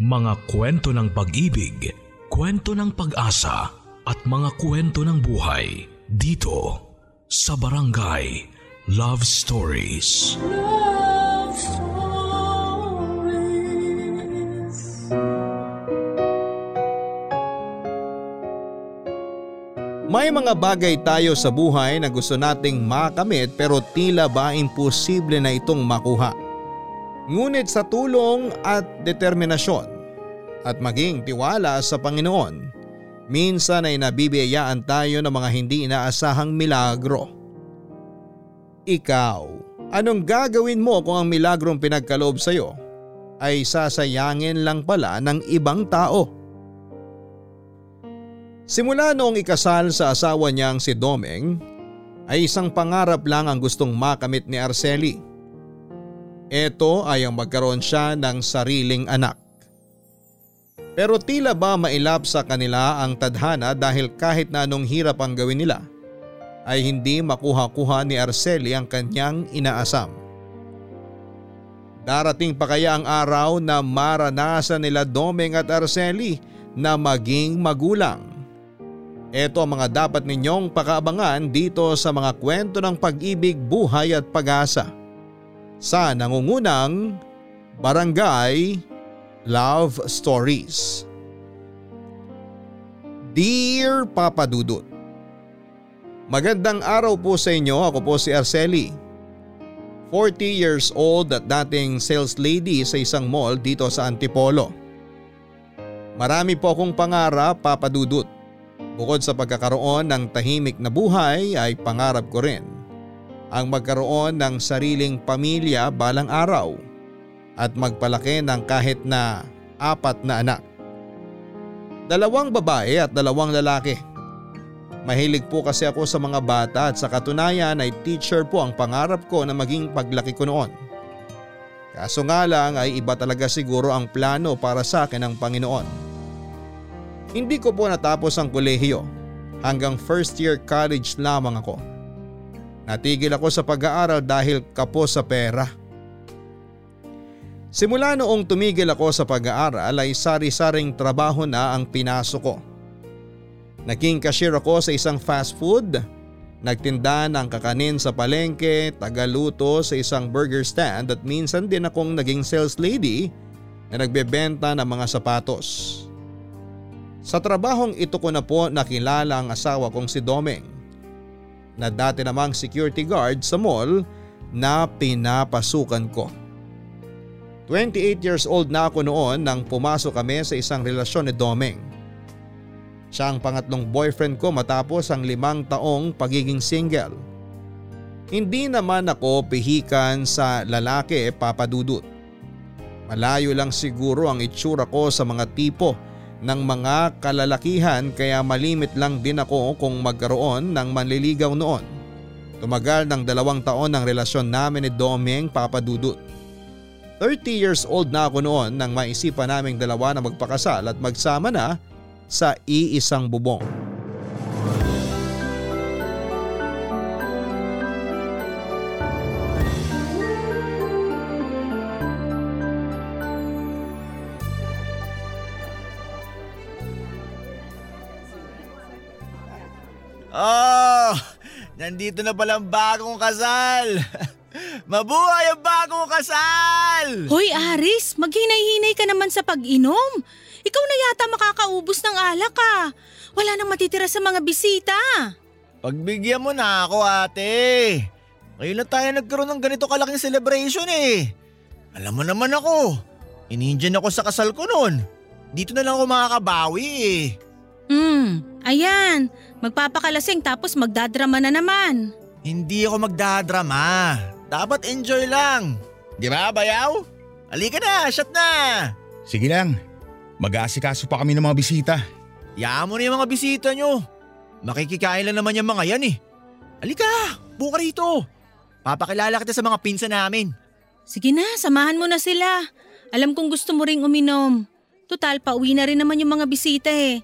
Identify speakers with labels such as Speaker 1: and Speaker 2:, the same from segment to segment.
Speaker 1: Mga kwento ng pag-ibig, kwento ng pag-asa at mga kwento ng buhay dito sa Barangay Love Stories.
Speaker 2: Love Stories.
Speaker 3: May mga bagay tayo sa buhay na gusto nating makamit pero tila ba imposible na itong makuha. Ngunit sa tulong at determinasyon at maging tiwala sa Panginoon, minsan ay nabibiyayaan tayo ng mga hindi inaasahang milagro. Ikaw, anong gagawin mo kung ang milagrong pinagkaloob sa iyo ay sasayangin lang pala ng ibang tao? Simula noong ikasal sa asawa niyang si Domeng, ay isang pangarap lang ang gustong makamit ni Arceli. Ito ay ang magkaroon siya ng sariling anak. Pero tila ba mailap sa kanila ang tadhana dahil kahit na anong hirap ang gawin nila, ay hindi makuha-kuha ni Arceli ang kanyang inaasam. Darating pa kaya ang araw na maranasan nila Domeng at Arceli na maging magulang. Ito ang mga dapat ninyong pakaabangan dito sa mga kwento ng pag-ibig, buhay at pag-asa sa nangungunang Barangay Love Stories. Dear Papa Dudut, Magandang araw po sa inyo. Ako po si Arceli. 40 years old at dating sales lady sa isang mall dito sa Antipolo. Marami po akong pangarap, Papa Dudut. Bukod sa pagkakaroon ng tahimik na buhay ay pangarap ko rin ang magkaroon ng sariling pamilya balang araw at magpalaki ng kahit na apat na anak. Dalawang babae at dalawang lalaki. Mahilig po kasi ako sa mga bata at sa katunayan ay teacher po ang pangarap ko na maging paglaki ko noon. Kaso nga lang ay iba talaga siguro ang plano para sa akin ng Panginoon. Hindi ko po natapos ang kolehiyo hanggang first year college lamang ako. Natigil ako sa pag-aaral dahil kapo sa pera. Simula noong tumigil ako sa pag-aaral ay sari-saring trabaho na ang pinasok ko. Naging cashier ako sa isang fast food, nagtinda ng kakanin sa palengke, tagaluto sa isang burger stand at minsan din akong naging sales lady na nagbebenta ng mga sapatos. Sa trabahong ito ko na po nakilala ang asawa kong si Domeng na dati namang security guard sa mall na pinapasukan ko. 28 years old na ako noon nang pumasok kami sa isang relasyon ni Domeng. Siya ang pangatlong boyfriend ko matapos ang limang taong pagiging single. Hindi naman ako pihikan sa lalaki papadudot. Malayo lang siguro ang itsura ko sa mga tipo ng mga kalalakihan kaya malimit lang din ako kung magkaroon ng manliligaw noon. Tumagal ng dalawang taon ang relasyon namin ni Domeng Papadudut. 30 years old na ako noon nang maisipan naming dalawa na magpakasal at magsama na sa iisang bubong.
Speaker 4: Oh, nandito na palang bagong kasal. Mabuhay ang bagong kasal!
Speaker 5: Hoy Aris, maghinay-hinay ka naman sa pag-inom. Ikaw na yata makakaubos ng alak ka. Wala nang matitira sa mga bisita.
Speaker 4: Pagbigyan mo na ako ate. Ngayon na tayo nagkaroon ng ganito kalaking celebration eh. Alam mo naman ako, inindian ako sa kasal ko noon. Dito na lang ako makakabawi eh.
Speaker 5: Hmm, ayan. Magpapakalasing tapos magdadrama na naman.
Speaker 4: Hindi ako magdadrama. Dapat enjoy lang. Di ba, bayaw? Halika na, shot na!
Speaker 6: Sige lang. Mag-aasikaso pa kami ng mga bisita.
Speaker 4: Yaan mo na yung mga bisita nyo. Makikikain lang naman yung mga yan eh. Halika, buka rito. Papakilala kita sa mga pinsa namin.
Speaker 5: Sige na, samahan mo na sila. Alam kong gusto mo ring uminom. Total, pauwi na rin naman yung mga bisita eh.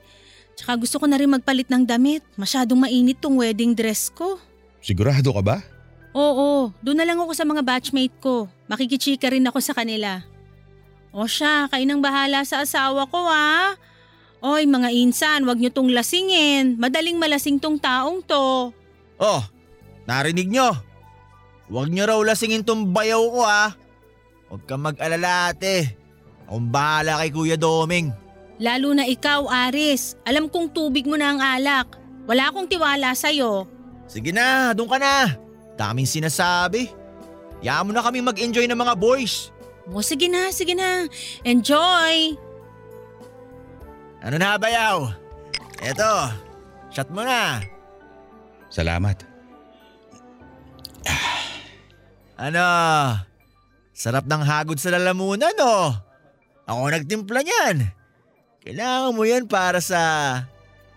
Speaker 5: Tsaka gusto ko na rin magpalit ng damit. Masyadong mainit tong wedding dress ko.
Speaker 6: Sigurado ka ba?
Speaker 5: Oo, doon na lang ako sa mga batchmate ko. Makikichika rin ako sa kanila. O siya, kayo nang bahala sa asawa ko ha. Oy mga insan, wag nyo tong lasingin. Madaling malasing tong taong to.
Speaker 4: Oh, narinig nyo. Huwag nyo raw lasingin tong bayaw ko ha. Huwag kang mag-alala ate. Akong bahala kay Kuya Doming.
Speaker 5: Lalo na ikaw, Aris. Alam kong tubig mo na ang alak. Wala akong tiwala sa'yo.
Speaker 4: Sige na, doon ka na. Daming sinasabi. Yaan mo na kami mag-enjoy ng mga boys.
Speaker 5: O sige na, sige na. Enjoy!
Speaker 4: Ano na bayaw? Eto, shot mo na.
Speaker 6: Salamat.
Speaker 4: Ano? Sarap ng hagod sa lalamunan, no? Ako nagtimpla niyan. Kailangan mo yan para sa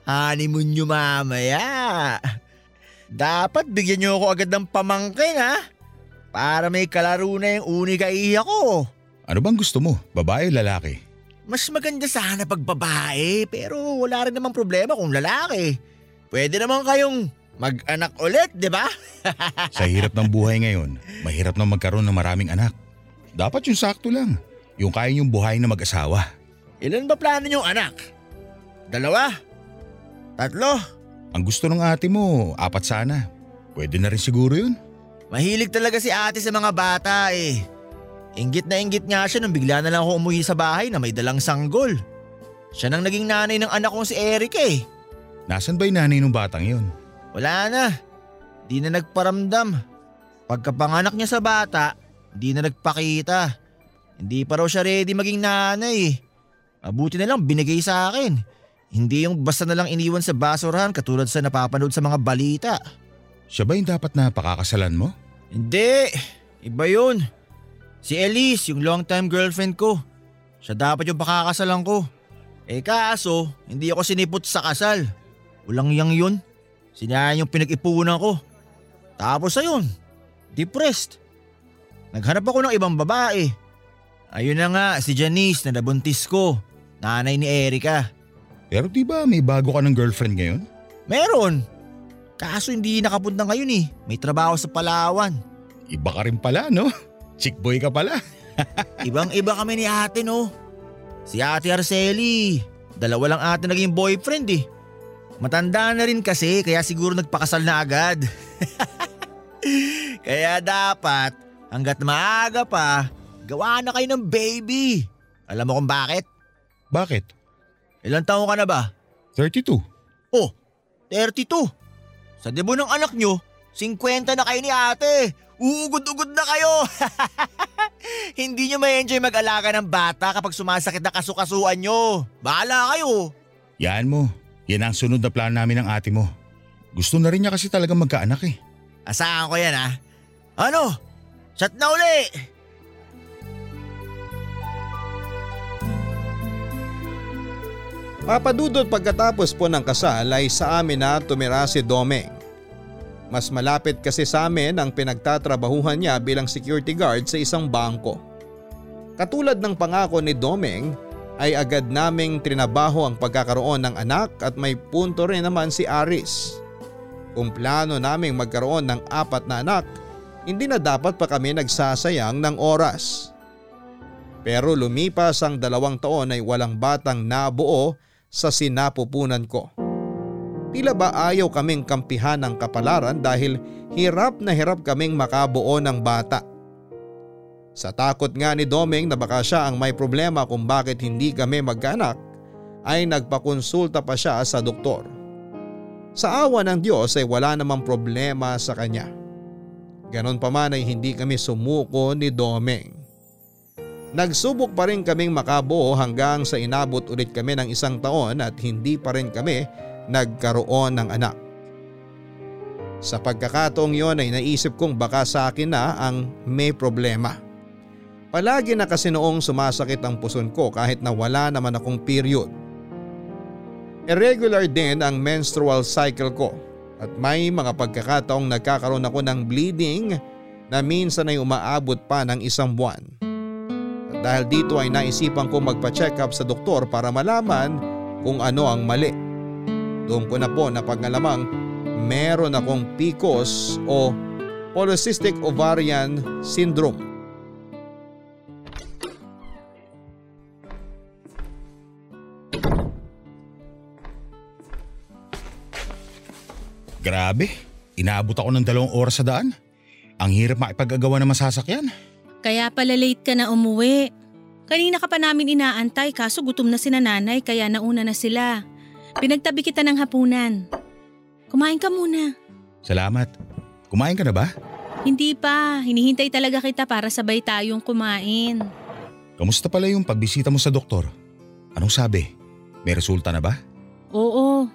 Speaker 4: honeymoon nyo mamaya. Dapat bigyan nyo ako agad ng pamangkin, ha? Para may kalaro na yung uni kaiya ko.
Speaker 6: Ano bang gusto mo? Babae o lalaki?
Speaker 4: Mas maganda sana pag babae, pero wala rin namang problema kung lalaki. Pwede naman kayong mag-anak ulit, di ba?
Speaker 6: Sa hirap ng buhay ngayon, mahirap na magkaroon ng maraming anak. Dapat yung sakto lang. Yung kaya yung buhay na mag-asawa.
Speaker 4: Ilan ba plano niyong anak? Dalawa? Tatlo?
Speaker 6: Ang gusto ng ate mo, apat sana. Pwede na rin siguro yun.
Speaker 4: Mahilig talaga si ate sa mga bata eh. Inggit na inggit nga siya nung bigla na lang ako umuwi sa bahay na may dalang sanggol. Siya nang naging nanay ng anak kong si Eric eh.
Speaker 6: Nasaan ba yung nanay ng batang yun?
Speaker 4: Wala na. Di na nagparamdam. Pagkapanganak niya sa bata, di na nagpakita. Hindi pa raw siya ready maging nanay. Mabuti na lang binigay sa akin. Hindi yung basta na lang iniwan sa basurahan katulad sa napapanood sa mga balita.
Speaker 6: Siya ba yung dapat na pakakasalan mo?
Speaker 4: Hindi. Iba yun. Si Elise, yung long time girlfriend ko. Siya dapat yung pakakasalan ko. Eh kaso, hindi ako sinipot sa kasal. Walang yang yun. Sinayang yung pinag-ipunan ko. Tapos ayun, depressed. Naghanap ako ng ibang babae. Ayun na nga, si Janice na nabuntis ko. Nanay ni Erika.
Speaker 6: Pero di ba may bago ka ng girlfriend ngayon?
Speaker 4: Meron. Kaso hindi nakapunta ngayon eh. May trabaho sa Palawan.
Speaker 6: Iba ka rin pala, no? Chick boy ka pala.
Speaker 4: Ibang iba kami ni ate no. Si ate Arceli. Dalawa lang ate naging boyfriend eh. Matanda na rin kasi kaya siguro nagpakasal na agad. kaya dapat hanggat maaga pa, gawa na kayo ng baby. Alam mo kung bakit?
Speaker 6: Bakit?
Speaker 4: Ilang taong ka na ba?
Speaker 6: 32.
Speaker 4: Oh, 32. Sa debo ng anak nyo, 50 na kayo ni ate. Uugod-ugod na kayo. Hindi nyo may enjoy mag-alaga ng bata kapag sumasakit na kasukasuan nyo. Bahala kayo.
Speaker 6: Yan mo. Yan ang sunod na plano namin ng ate mo. Gusto na rin niya kasi talaga magkaanak eh.
Speaker 4: Asahan ko yan ha. Ano? Shot na uli.
Speaker 3: Papadudot pagkatapos po ng kasal ay sa amin na tumira si Domeng. Mas malapit kasi sa amin ang pinagtatrabahuhan niya bilang security guard sa isang bangko. Katulad ng pangako ni Domeng ay agad naming trinabaho ang pagkakaroon ng anak at may punto rin naman si Aris. Kung plano naming magkaroon ng apat na anak, hindi na dapat pa kami nagsasayang ng oras. Pero lumipas ang dalawang taon ay walang batang nabuo sa sinapupunan ko. Tila ba ayaw kaming kampihan ng kapalaran dahil hirap na hirap kaming makabuo ng bata. Sa takot nga ni Doming na baka siya ang may problema kung bakit hindi kami magkaanak ay nagpakonsulta pa siya sa doktor. Sa awa ng Diyos ay wala namang problema sa kanya. Ganon pa man ay hindi kami sumuko ni Doming. Nagsubok pa rin kaming makabuo hanggang sa inabot ulit kami ng isang taon at hindi pa rin kami nagkaroon ng anak. Sa pagkakataong yon ay naisip kong baka sa akin na ang may problema. Palagi na kasi noong sumasakit ang puson ko kahit na wala naman akong period. Irregular din ang menstrual cycle ko at may mga pagkakataong nagkakaroon ako ng bleeding na minsan ay umaabot pa ng isang buwan. Dahil dito ay naisipan ko magpa-check up sa doktor para malaman kung ano ang mali. Doon ko na po napagnalamang meron akong PCOS o Polycystic Ovarian Syndrome.
Speaker 6: Grabe, inaabot ako ng dalawang oras sa daan. Ang hirap makipag-agawa ng masasakyan.
Speaker 5: Kaya pala late ka na umuwi. Kanina ka pa namin inaantay kaso gutom na si nanay kaya nauna na sila. Pinagtabi kita ng hapunan. Kumain ka muna.
Speaker 6: Salamat. Kumain ka na ba?
Speaker 5: Hindi pa, hinihintay talaga kita para sabay tayong kumain.
Speaker 6: Kamusta pala yung pagbisita mo sa doktor? Anong sabi? May resulta na ba?
Speaker 5: Oo,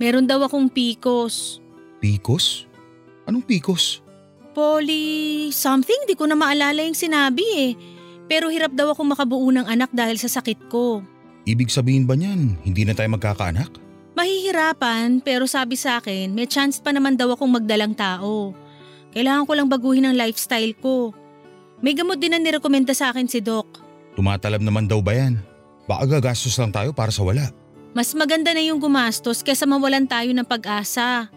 Speaker 5: meron daw akong PCOS.
Speaker 6: Pikos? Anong pikos?
Speaker 5: Poly something, di ko na maalala yung sinabi eh. Pero hirap daw akong makabuo ng anak dahil sa sakit ko.
Speaker 6: Ibig sabihin ba niyan, hindi na tayo magkakaanak?
Speaker 5: Mahihirapan pero sabi sa akin may chance pa naman daw akong magdalang tao. Kailangan ko lang baguhin ang lifestyle ko. May gamot din na nirekomenda sa akin si Doc.
Speaker 6: Tumatalab naman daw ba yan? Baka gagastos lang tayo para sa wala.
Speaker 5: Mas maganda na yung gumastos kesa mawalan tayo ng pag-asa.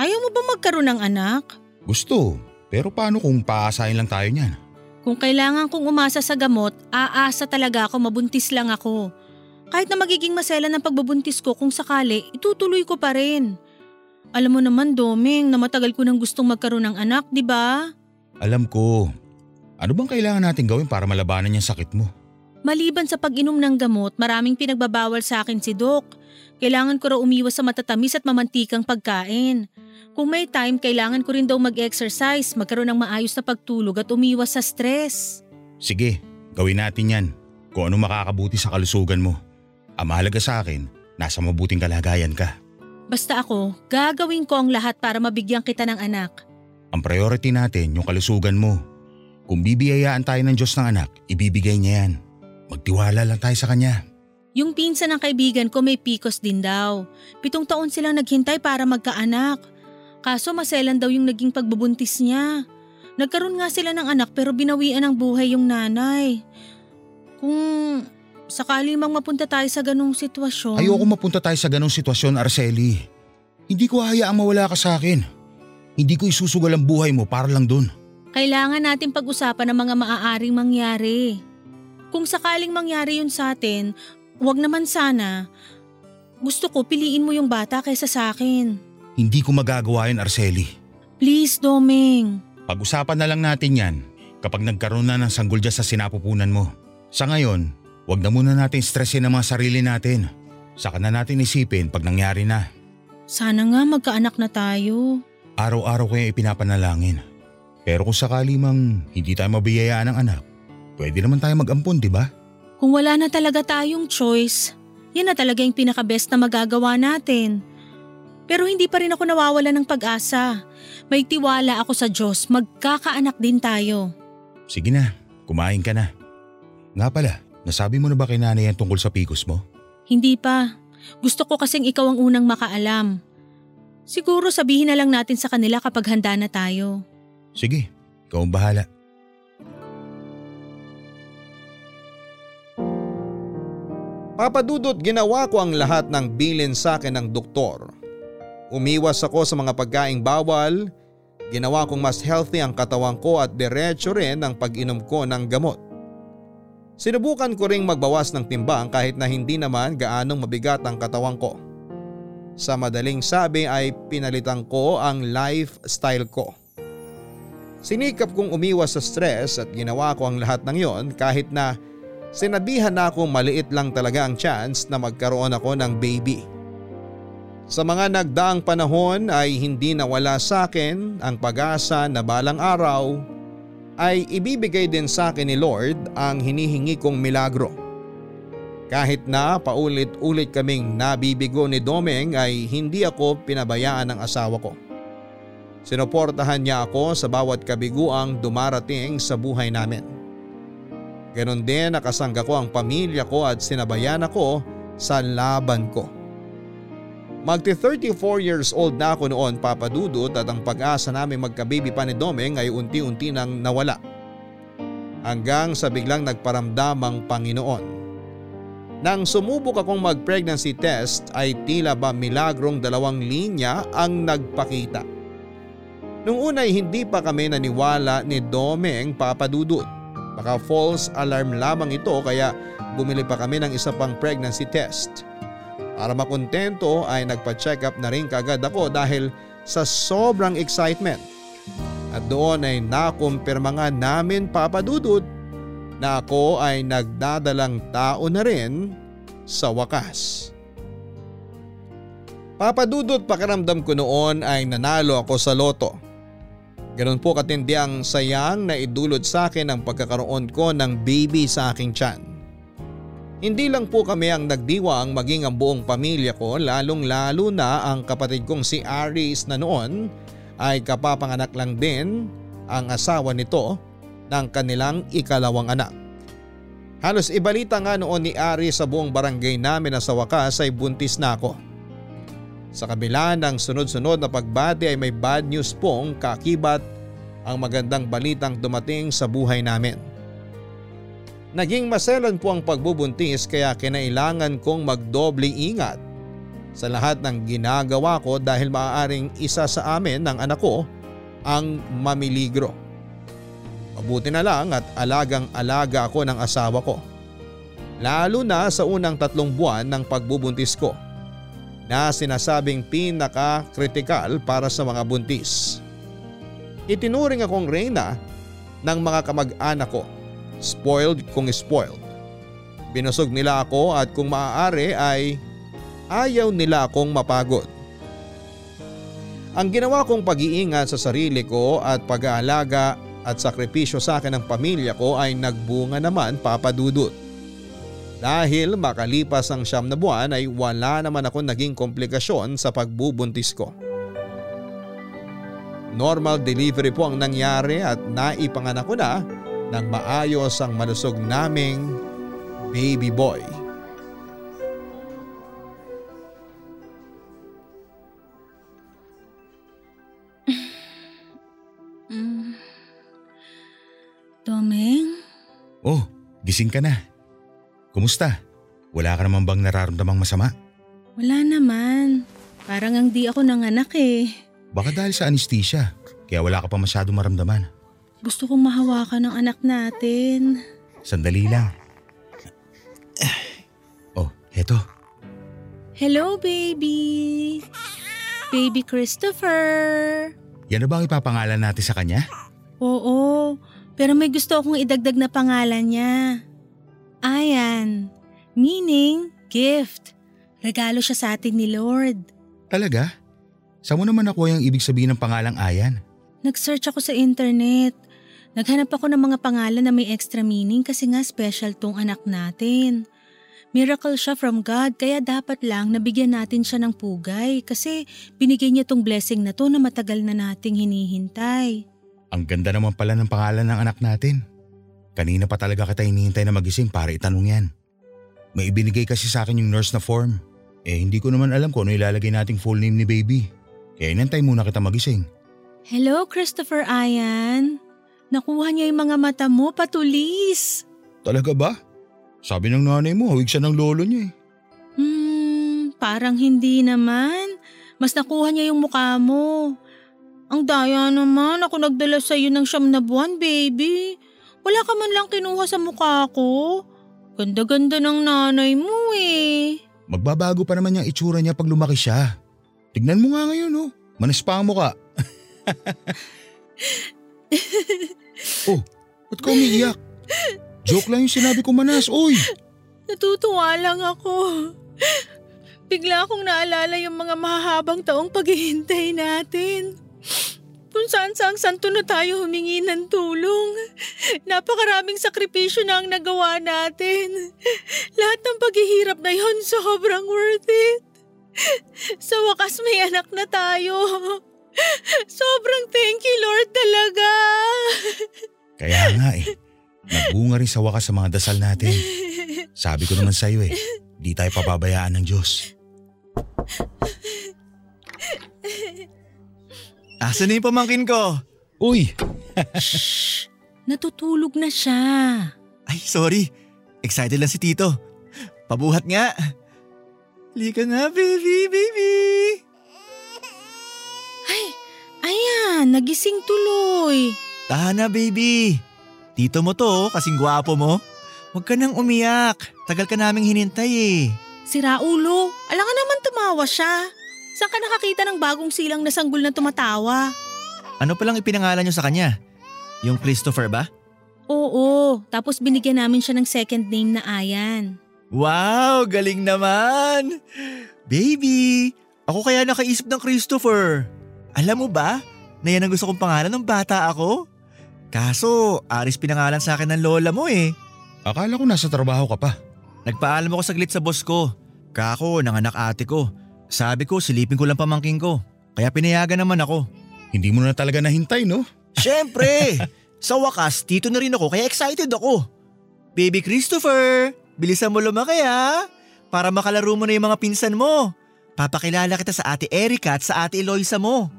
Speaker 5: Ayaw mo ba magkaroon ng anak?
Speaker 6: Gusto, pero paano kung paasahin lang tayo niyan?
Speaker 5: Kung kailangan kong umasa sa gamot, aasa talaga ako mabuntis lang ako. Kahit na magiging masela ng pagbubuntis ko kung sakali, itutuloy ko pa rin. Alam mo naman, Doming, na matagal ko nang gustong magkaroon ng anak, di ba?
Speaker 6: Alam ko. Ano bang kailangan natin gawin para malabanan yung sakit mo?
Speaker 5: Maliban sa pag-inom ng gamot, maraming pinagbabawal sa akin si Doc. Kailangan ko raw umiwas sa matatamis at mamantikang pagkain. Kung may time, kailangan ko rin daw mag-exercise, magkaroon ng maayos na pagtulog at umiwas sa stress.
Speaker 6: Sige, gawin natin yan. Kung ano makakabuti sa kalusugan mo. Ang mahalaga sa akin, nasa mabuting kalagayan ka.
Speaker 5: Basta ako, gagawin ko ang lahat para mabigyan kita ng anak.
Speaker 6: Ang priority natin, yung kalusugan mo. Kung bibiyayaan tayo ng Diyos ng anak, ibibigay niya yan. Magtiwala lang tayo sa Kanya.
Speaker 5: Yung pinsan ng kaibigan ko may pikos din daw. Pitong taon silang naghintay para magkaanak. Kaso maselan daw yung naging pagbubuntis niya. Nagkaroon nga sila ng anak pero binawian ng buhay yung nanay. Kung sakali mang mapunta tayo sa ganong sitwasyon.
Speaker 6: Ayoko mapunta tayo sa ganong sitwasyon, Arceli. Hindi ko hayaang mawala ka sa akin. Hindi ko isusugal ang buhay mo para lang dun.
Speaker 5: Kailangan natin pag-usapan ang mga maaaring mangyari. Kung sakaling mangyari yun sa atin, wag naman sana. Gusto ko piliin mo yung bata kaysa sa akin.
Speaker 6: Hindi ko magagawa yun, Arceli.
Speaker 5: Please, Doming.
Speaker 6: Pag-usapan na lang natin yan kapag nagkaroon na ng sanggol dyan sa sinapupunan mo. Sa ngayon, wag na muna natin stressin ang mga sarili natin. Saka na natin isipin pag nangyari na.
Speaker 5: Sana nga magkaanak na tayo.
Speaker 6: Araw-araw ko yung ipinapanalangin. Pero kung sakali mang hindi tayo mabiyayaan ng anak, pwede naman tayo mag-ampon, di ba?
Speaker 5: Kung wala na talaga tayong choice, yan na talaga yung pinaka-best na magagawa natin. Pero hindi pa rin ako nawawala ng pag-asa. May tiwala ako sa Diyos, magkakaanak din tayo.
Speaker 6: Sige na, kumain ka na. Nga pala, nasabi mo na ba kay nanay yan tungkol sa pikos mo?
Speaker 5: Hindi pa. Gusto ko kasing ikaw ang unang makaalam. Siguro sabihin na lang natin sa kanila kapag handa na tayo.
Speaker 6: Sige, ikaw ang bahala.
Speaker 3: Papadudot ginawa ko ang lahat ng bilin sa akin ng doktor. Umiwas ako sa mga pagkaing bawal, ginawa kong mas healthy ang katawan ko at diretso rin ang pag-inom ko ng gamot. Sinubukan ko ring magbawas ng timbang kahit na hindi naman gaanong mabigat ang katawan ko. Sa madaling sabi ay pinalitan ko ang lifestyle ko. Sinikap kong umiwas sa stress at ginawa ko ang lahat ng yon kahit na sinabihan na akong maliit lang talaga ang chance na magkaroon ako ng baby. Sa mga nagdaang panahon ay hindi nawala sa akin ang pag-asa na balang araw ay ibibigay din sa akin ni Lord ang hinihingi kong milagro. Kahit na paulit-ulit kaming nabibigo ni Domeng ay hindi ako pinabayaan ng asawa ko. Sinuportahan niya ako sa bawat kabiguang dumarating sa buhay namin. Ganon din nakasangga ko ang pamilya ko at sinabayan ako sa laban ko. Magti 34 years old na ako noon papadudot at ang pag-asa namin magkababy pa ni Domeng ay unti-unti nang nawala. Hanggang sa biglang nagparamdam ang Panginoon. Nang sumubok akong mag-pregnancy test ay tila ba milagrong dalawang linya ang nagpakita. Nung una ay hindi pa kami naniwala ni Domeng papadudot. Baka false alarm lamang ito kaya bumili pa kami ng isa pang pregnancy test. Para makontento ay nagpa-check up na rin kagad ako dahil sa sobrang excitement. At doon ay nakumpirma nga namin papadudot na ako ay nagdadalang tao na rin sa wakas. Papadudot pakiramdam ko noon ay nanalo ako sa loto. Ganun po katindi ang sayang na idulot sa akin ang pagkakaroon ko ng baby sa aking tiyan. Hindi lang po kami ang nagdiwang maging ang buong pamilya ko lalong lalo na ang kapatid kong si Aris na noon ay kapapanganak lang din ang asawa nito ng kanilang ikalawang anak. Halos ibalita nga noon ni Aris sa buong barangay namin na sa wakas ay buntis na ako. Sa kabila ng sunod-sunod na pagbati ay may bad news pong kakibat ang magandang balitang dumating sa buhay namin. Naging maselan po ang pagbubuntis kaya kinailangan kong magdoble ingat sa lahat ng ginagawa ko dahil maaaring isa sa amin ng anak ko ang mamiligro. Mabuti na lang at alagang alaga ako ng asawa ko. Lalo na sa unang tatlong buwan ng pagbubuntis ko na sinasabing pinaka-kritikal para sa mga buntis. Itinuring akong reyna ng mga kamag-anak ko Spoiled kung spoiled. Binusog nila ako at kung maaari ay ayaw nila akong mapagod. Ang ginawa kong pag-iingat sa sarili ko at pag-aalaga at sakripisyo sa akin ng pamilya ko ay nagbunga naman papadudot. Dahil makalipas ang siyam na buwan ay wala naman ako naging komplikasyon sa pagbubuntis ko. Normal delivery po ang nangyari at naipanganak ko na nang maayos ang malusog naming baby boy.
Speaker 5: Mm. Domeng?
Speaker 6: Oh, gising ka na. Kumusta? Wala ka naman bang nararamdamang masama?
Speaker 5: Wala naman. Parang ang di ako nanganak eh.
Speaker 6: Baka dahil sa anesthesia, kaya wala ka pa masyadong maramdaman.
Speaker 5: Gusto kong mahawakan ng anak natin.
Speaker 6: Sandali lang. Oh, heto.
Speaker 5: Hello baby! Baby Christopher!
Speaker 6: Yan na ba ang ipapangalan natin sa kanya?
Speaker 5: Oo, pero may gusto akong idagdag na pangalan niya. Ayan, meaning gift. Regalo siya sa atin ni Lord.
Speaker 6: Talaga? Saan mo naman nakuha yung ibig sabihin ng pangalang Ayan?
Speaker 5: Nag-search ako sa internet. Naghanap ako ng mga pangalan na may extra meaning kasi nga special tong anak natin. Miracle siya from God kaya dapat lang nabigyan natin siya ng pugay kasi binigay niya tong blessing na to na matagal na nating hinihintay.
Speaker 6: Ang ganda naman pala ng pangalan ng anak natin. Kanina pa talaga kita hinihintay na magising para itanong yan. May ibinigay kasi sa akin yung nurse na form. Eh hindi ko naman alam kung ano ilalagay nating full name ni baby. Kaya inantay muna kita magising.
Speaker 5: Hello Christopher Ayan. Nakuha niya yung mga mata mo patulis.
Speaker 6: Talaga ba? Sabi ng nanay mo, hawig siya ng lolo niya eh.
Speaker 5: Hmm, parang hindi naman. Mas nakuha niya yung mukha mo. Ang daya naman ako nagdala sa iyo ng siyam na buwan, baby. Wala ka man lang kinuha sa mukha ko. Ganda-ganda ng nanay mo eh.
Speaker 6: Magbabago pa naman yung itsura niya pag lumaki siya. Tignan mo nga ngayon oh, manispa mo ka. oh, ba't ka umiiyak? Joke lang yung sinabi ko manas, oy!
Speaker 5: Natutuwa lang ako. Bigla akong naalala yung mga mahahabang taong paghihintay natin. Kung saan saang santo na tayo humingi ng tulong. Napakaraming sakripisyo na ang nagawa natin. Lahat ng paghihirap na yon sobrang worth it. Sa wakas may anak na tayo. Sobrang thank you Lord talaga.
Speaker 6: Kaya nga eh, nagbunga rin sa wakas sa mga dasal natin. Sabi ko naman sa'yo eh, di tayo pababayaan ng Diyos.
Speaker 4: Asa na yung pamangkin ko?
Speaker 6: Uy!
Speaker 5: Natutulog na siya.
Speaker 4: Ay, sorry. Excited lang si Tito. Pabuhat nga. Lika na, baby, baby.
Speaker 5: Ay, ayan, nagising tuloy.
Speaker 4: Tahan na, baby. Tito mo to, kasing gwapo mo. Huwag ka nang umiyak. Tagal ka naming hinintay eh.
Speaker 5: Si Raulo, alam ka naman tumawa siya. Saan ka nakakita ng bagong silang na sanggol na tumatawa?
Speaker 4: Ano palang ipinangalan niyo sa kanya? Yung Christopher ba?
Speaker 5: Oo, tapos binigyan namin siya ng second name na Ayan.
Speaker 4: Wow, galing naman! Baby, ako kaya nakaisip ng Christopher. Alam mo ba, na yan ang gusto kong pangalan ng bata ako? Kaso, Aris pinangalan sa akin ng lola mo eh.
Speaker 6: Akala ko nasa trabaho ka pa.
Speaker 4: Nagpaalam ako saglit sa boss ko. Kako, nanganak ate ko. Sabi ko, silipin ko lang pamangking ko. Kaya pinayagan naman ako.
Speaker 6: Hindi mo na talaga nahintay, no?
Speaker 4: Siyempre! sa wakas, dito na rin ako kaya excited ako. Baby Christopher, bilisan mo lumaki ha. Para makalaro mo na yung mga pinsan mo. Papakilala kita sa ate Erika at sa ate Eloisa mo.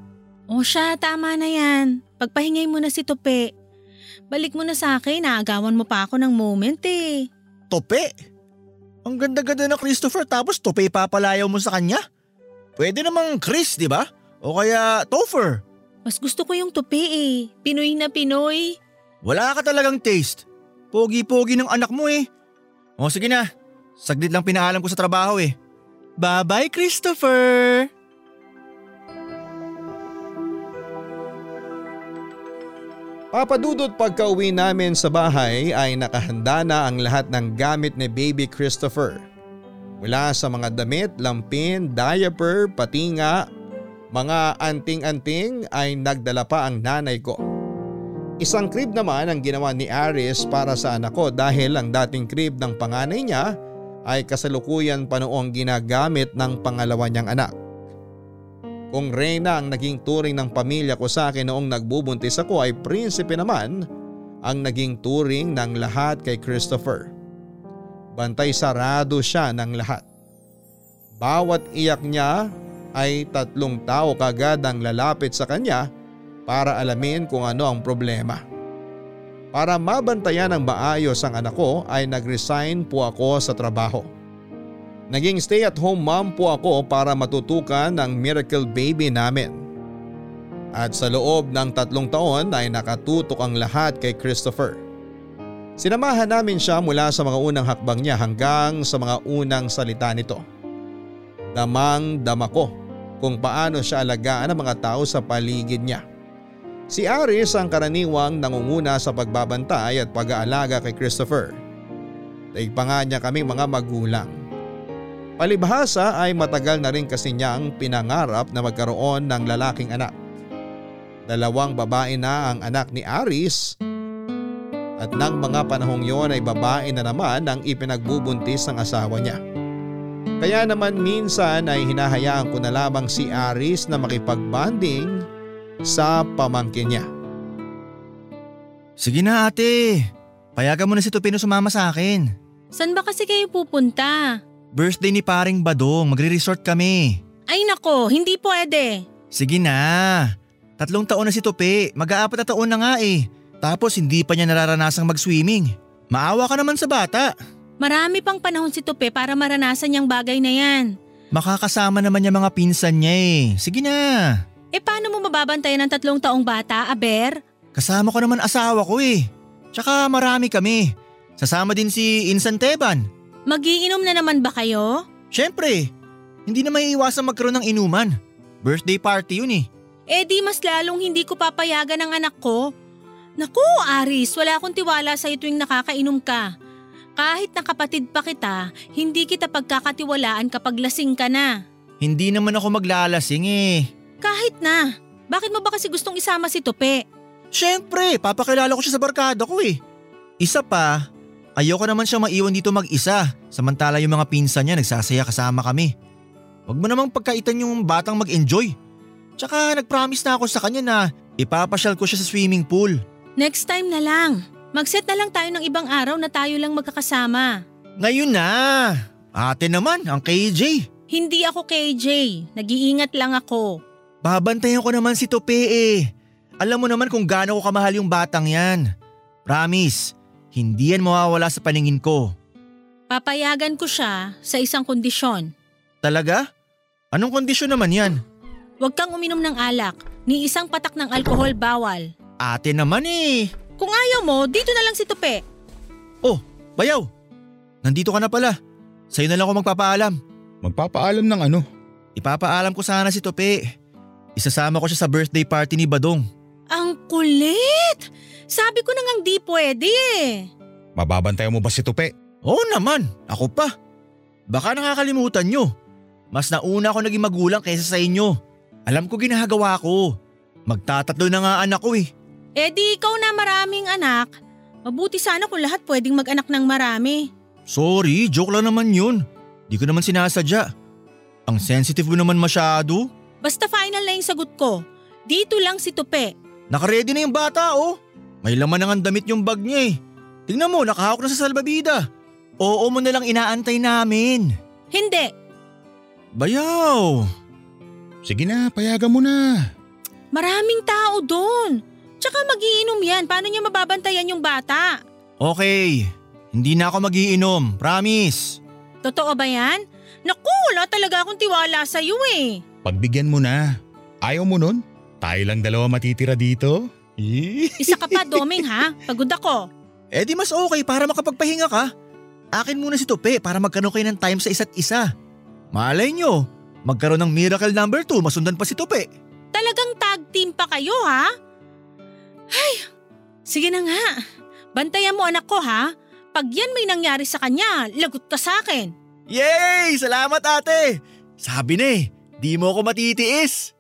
Speaker 5: O siya, tama na yan. Pagpahingay mo na si Tope. Balik mo na sa akin, naagawan mo pa ako ng moment eh.
Speaker 4: Tope? Ang ganda-ganda na Christopher tapos tope papalayaw mo sa kanya? Pwede namang Chris, di ba? O kaya Topher.
Speaker 5: Mas gusto ko yung Tope eh. Pinoy na Pinoy.
Speaker 4: Wala ka talagang taste. Pogi-pogi ng anak mo eh. O sige na, saglit lang pinaalam ko sa trabaho eh. Bye-bye Christopher!
Speaker 3: Papadudot pagka-uwi namin sa bahay ay nakahanda na ang lahat ng gamit ni Baby Christopher. Mula sa mga damit, lampin, diaper, pati nga, mga anting-anting ay nagdala pa ang nanay ko. Isang crib naman ang ginawa ni Aris para sa anak ko dahil ang dating crib ng panganay niya ay kasalukuyan pa noong ginagamit ng pangalawa niyang anak. Kung Reyna ang naging turing ng pamilya ko sa akin noong nagbubuntis ako ay prinsipe naman ang naging turing ng lahat kay Christopher. Bantay sarado siya ng lahat. Bawat iyak niya ay tatlong tao kagad ang lalapit sa kanya para alamin kung ano ang problema. Para mabantayan ng maayos ang anak ko ay nag-resign po ako sa trabaho. Naging stay at home mom po ako para matutukan ang miracle baby namin. At sa loob ng tatlong taon ay nakatutok ang lahat kay Christopher. Sinamahan namin siya mula sa mga unang hakbang niya hanggang sa mga unang salita nito. Damang dama ko kung paano siya alagaan ang mga tao sa paligid niya. Si Aris ang karaniwang nangunguna sa pagbabantay at pag-aalaga kay Christopher. Taig pa nga niya kaming mga magulang. Palibhasa ay matagal na rin kasi niyang pinangarap na magkaroon ng lalaking anak. Dalawang babae na ang anak ni Aris at nang mga panahong yon ay babae na naman ang ipinagbubuntis ng asawa niya. Kaya naman minsan ay hinahayaan ko na lamang si Aris na makipagbanding sa pamangkin niya.
Speaker 4: Sige na ate, payagan mo na si Tupino sumama sa akin.
Speaker 5: San ba kasi kayo pupunta?
Speaker 4: Birthday ni paring Badong, magre-resort kami.
Speaker 5: Ay nako, hindi pwede.
Speaker 4: Sige na, tatlong taon na si Tupi, mag-aapat na taon na nga eh. Tapos hindi pa niya nararanasang mag-swimming. Maawa ka naman sa bata.
Speaker 5: Marami pang panahon si Tope para maranasan niyang bagay na yan.
Speaker 4: Makakasama naman niya mga pinsan niya eh. Sige na.
Speaker 5: Eh paano mo mababantayan ng tatlong taong bata, Aber?
Speaker 4: Kasama ko naman asawa ko eh. Tsaka marami kami. Sasama din si Insan Teban.
Speaker 5: Magiinom na naman ba kayo?
Speaker 4: Siyempre, hindi na maiiwasan magkaroon ng inuman. Birthday party yun eh.
Speaker 5: Eh di mas lalong hindi ko papayagan ng anak ko. Naku, Aris, wala akong tiwala sa'yo tuwing nakakainom ka. Kahit na kapatid pa kita, hindi kita pagkakatiwalaan kapag lasing ka na.
Speaker 4: Hindi naman ako maglalasing eh.
Speaker 5: Kahit na. Bakit mo ba kasi gustong isama si Tope?
Speaker 4: Siyempre, papakilala ko siya sa barkada ko eh. Isa pa, ayoko naman siya maiwan dito mag-isa. Samantala yung mga pinsan niya nagsasaya kasama kami. Huwag mo namang pagkaitan yung batang mag-enjoy. Tsaka nag-promise na ako sa kanya na ipapasyal ko siya sa swimming pool.
Speaker 5: Next time na lang. Mag-set na lang tayo ng ibang araw na tayo lang magkakasama.
Speaker 4: Ngayon na! Ate naman, ang KJ.
Speaker 5: Hindi ako KJ. Nag-iingat lang ako.
Speaker 4: Babantayan ko naman si Tope eh. Alam mo naman kung gaano ko kamahal yung batang yan. Promise, hindi yan mawawala sa paningin ko.
Speaker 5: Papayagan ko siya sa isang kondisyon.
Speaker 4: Talaga? Anong kondisyon naman yan?
Speaker 5: Huwag kang uminom ng alak. Ni isang patak ng alkohol bawal.
Speaker 4: Ate naman eh.
Speaker 5: Kung ayaw mo, dito na lang si Tupe.
Speaker 4: Oh, bayaw. Nandito ka na pala. Sa'yo na lang ako magpapaalam.
Speaker 6: Magpapaalam ng ano?
Speaker 4: Ipapaalam ko sana si Tope. Isasama ko siya sa birthday party ni Badong.
Speaker 5: Ang kulit! Sabi ko na ngang di pwede eh.
Speaker 6: Mababantayan mo ba si Tupe?
Speaker 4: Oo naman, ako pa. Baka nakakalimutan nyo. Mas nauna ako naging magulang kaysa sa inyo. Alam ko ginagawa ko. Magtatatlo na nga anak ko eh.
Speaker 5: Eh di ikaw na maraming anak. Mabuti sana kung lahat pwedeng mag-anak ng marami.
Speaker 4: Sorry, joke lang naman yun. Di ko naman sinasadya. Ang sensitive mo naman masyado.
Speaker 5: Basta final na yung sagot ko. Dito lang si Tupe.
Speaker 4: Nakaredy na yung bata oh. May laman ang damit yung bag niya eh. Tingnan mo, nakahawak na sa salbabida. Oo mo na lang inaantay namin.
Speaker 5: Hindi.
Speaker 4: Bayaw.
Speaker 6: Sige na, payagan mo na.
Speaker 5: Maraming tao doon. Tsaka magiinom yan. Paano niya mababantayan yung bata?
Speaker 4: Okay, hindi na ako magiinom, promise.
Speaker 5: Totoo ba yan? Naku, wala talaga akong tiwala sa'yo eh.
Speaker 6: Pagbigyan mo na. Ayaw mo nun? Tayo lang dalawa matitira dito?
Speaker 5: Isa ka pa, Doming ha? Pagod ako.
Speaker 4: Eh di mas okay para makapagpahinga ka. Akin muna si Tope para magkaroon kayo ng time sa isa't isa. Malay nyo, magkaroon ng miracle number 2 masundan pa si Tope.
Speaker 5: Talagang tag team pa kayo ha? Ay, sige na nga. Bantayan mo anak ko ha. Pag yan may nangyari sa kanya, lagot ka sa akin.
Speaker 4: Yay! Salamat ate! Sabi na eh, di mo ako matitiis.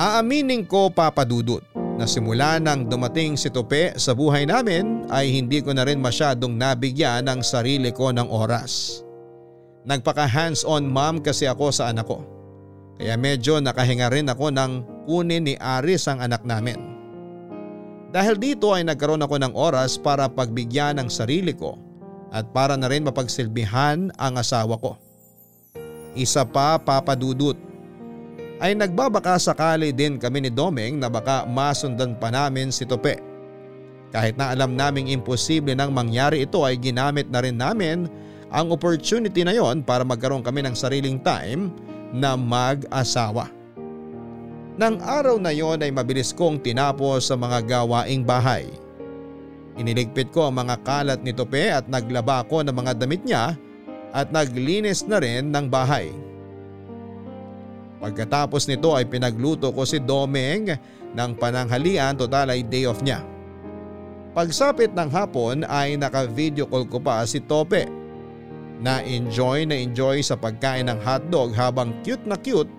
Speaker 3: Aaminin ko papadudot na simula nang dumating si Tope sa buhay namin ay hindi ko na rin masyadong nabigyan ng sarili ko ng oras. Nagpaka hands-on mom kasi ako sa anak ko. Kaya medyo nakahinga rin ako ng kunin ni Aris ang anak namin. Dahil dito ay nagkaroon ako ng oras para pagbigyan ng sarili ko at para na rin mapagsilbihan ang asawa ko. Isa pa papadudot ay nagbabaka sakali din kami ni Domeng na baka masundan pa namin si Tope. Kahit na alam naming imposible nang mangyari ito ay ginamit na rin namin ang opportunity na yon para magkaroon kami ng sariling time na mag-asawa. Nang araw na yon ay mabilis kong tinapos sa mga gawaing bahay. Iniligpit ko ang mga kalat ni Tope at naglaba ko ng mga damit niya at naglinis na rin ng bahay. Pagkatapos nito ay pinagluto ko si Domeng ng pananghalian total ay day off niya. Pagsapit ng hapon ay naka-video call ko pa si Tope na enjoy na enjoy sa pagkain ng hotdog habang cute na cute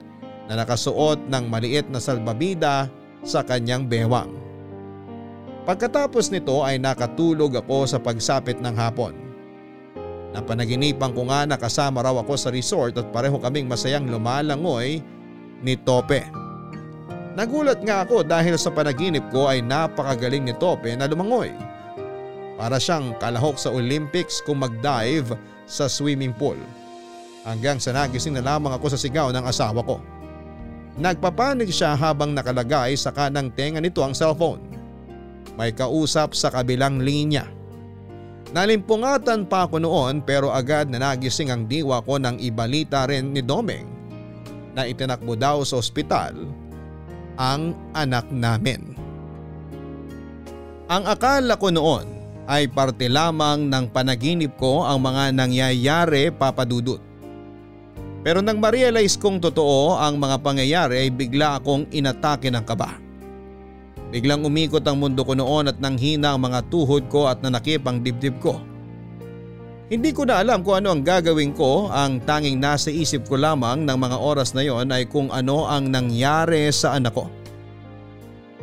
Speaker 3: na nakasuot ng maliit na salbabida sa kanyang bewang. Pagkatapos nito ay nakatulog ako sa pagsapit ng hapon. Napanaginipan ko nga na kasama raw ako sa resort at pareho kaming masayang lumalangoy ni Tope. Nagulat nga ako dahil sa panaginip ko ay napakagaling ni Tope na lumangoy. Para siyang kalahok sa Olympics kung mag-dive sa swimming pool. Hanggang sa nagising na lamang ako sa sigaw ng asawa ko. Nagpapanig siya habang nakalagay sa kanang tenga nito ang cellphone. May kausap sa kabilang linya. Nalimpungatan pa ako noon pero agad na nagising ang diwa ko nang ibalita rin ni Domeng na itinakbo daw sa ospital ang anak namin. Ang akala ko noon ay parte lamang ng panaginip ko ang mga nangyayari papadudot. Pero nang ma-realize kong totoo ang mga pangyayari ay bigla akong inatake ng kaba. Biglang umikot ang mundo ko noon at nanghina ang mga tuhod ko at nanakip ang dibdib ko. Hindi ko na alam kung ano ang gagawin ko, ang tanging nasa isip ko lamang ng mga oras na yon ay kung ano ang nangyari sa anak ko.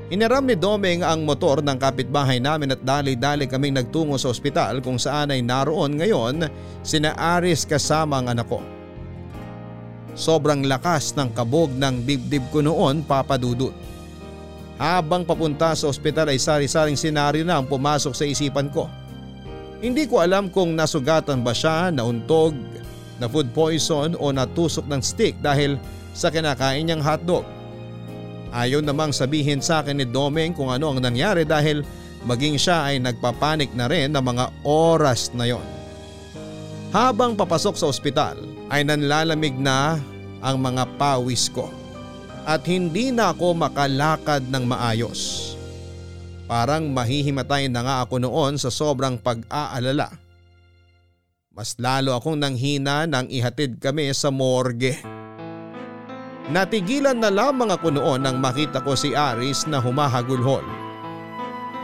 Speaker 3: Inaram ni Domeng ang motor ng kapitbahay namin at dali-dali kaming nagtungo sa ospital kung saan ay naroon ngayon sina Aris kasama ang anak ko. Sobrang lakas ng kabog ng dibdib ko noon papadudot. Habang papunta sa ospital ay sari-saring senaryo na ang pumasok sa isipan ko. Hindi ko alam kung nasugatan ba siya, nauntog, na food poison o natusok ng stick dahil sa kinakain niyang hotdog. Ayaw namang sabihin sa akin ni Domeng kung ano ang nangyari dahil maging siya ay nagpapanik na rin ng mga oras na yon. Habang papasok sa ospital ay nanlalamig na ang mga pawis ko at hindi na ako makalakad ng maayos. Parang mahihimatay na nga ako noon sa sobrang pag-aalala. Mas lalo akong nanghina nang ihatid kami sa morgue. Natigilan na lamang ako noon nang makita ko si Aris na humahagulhol.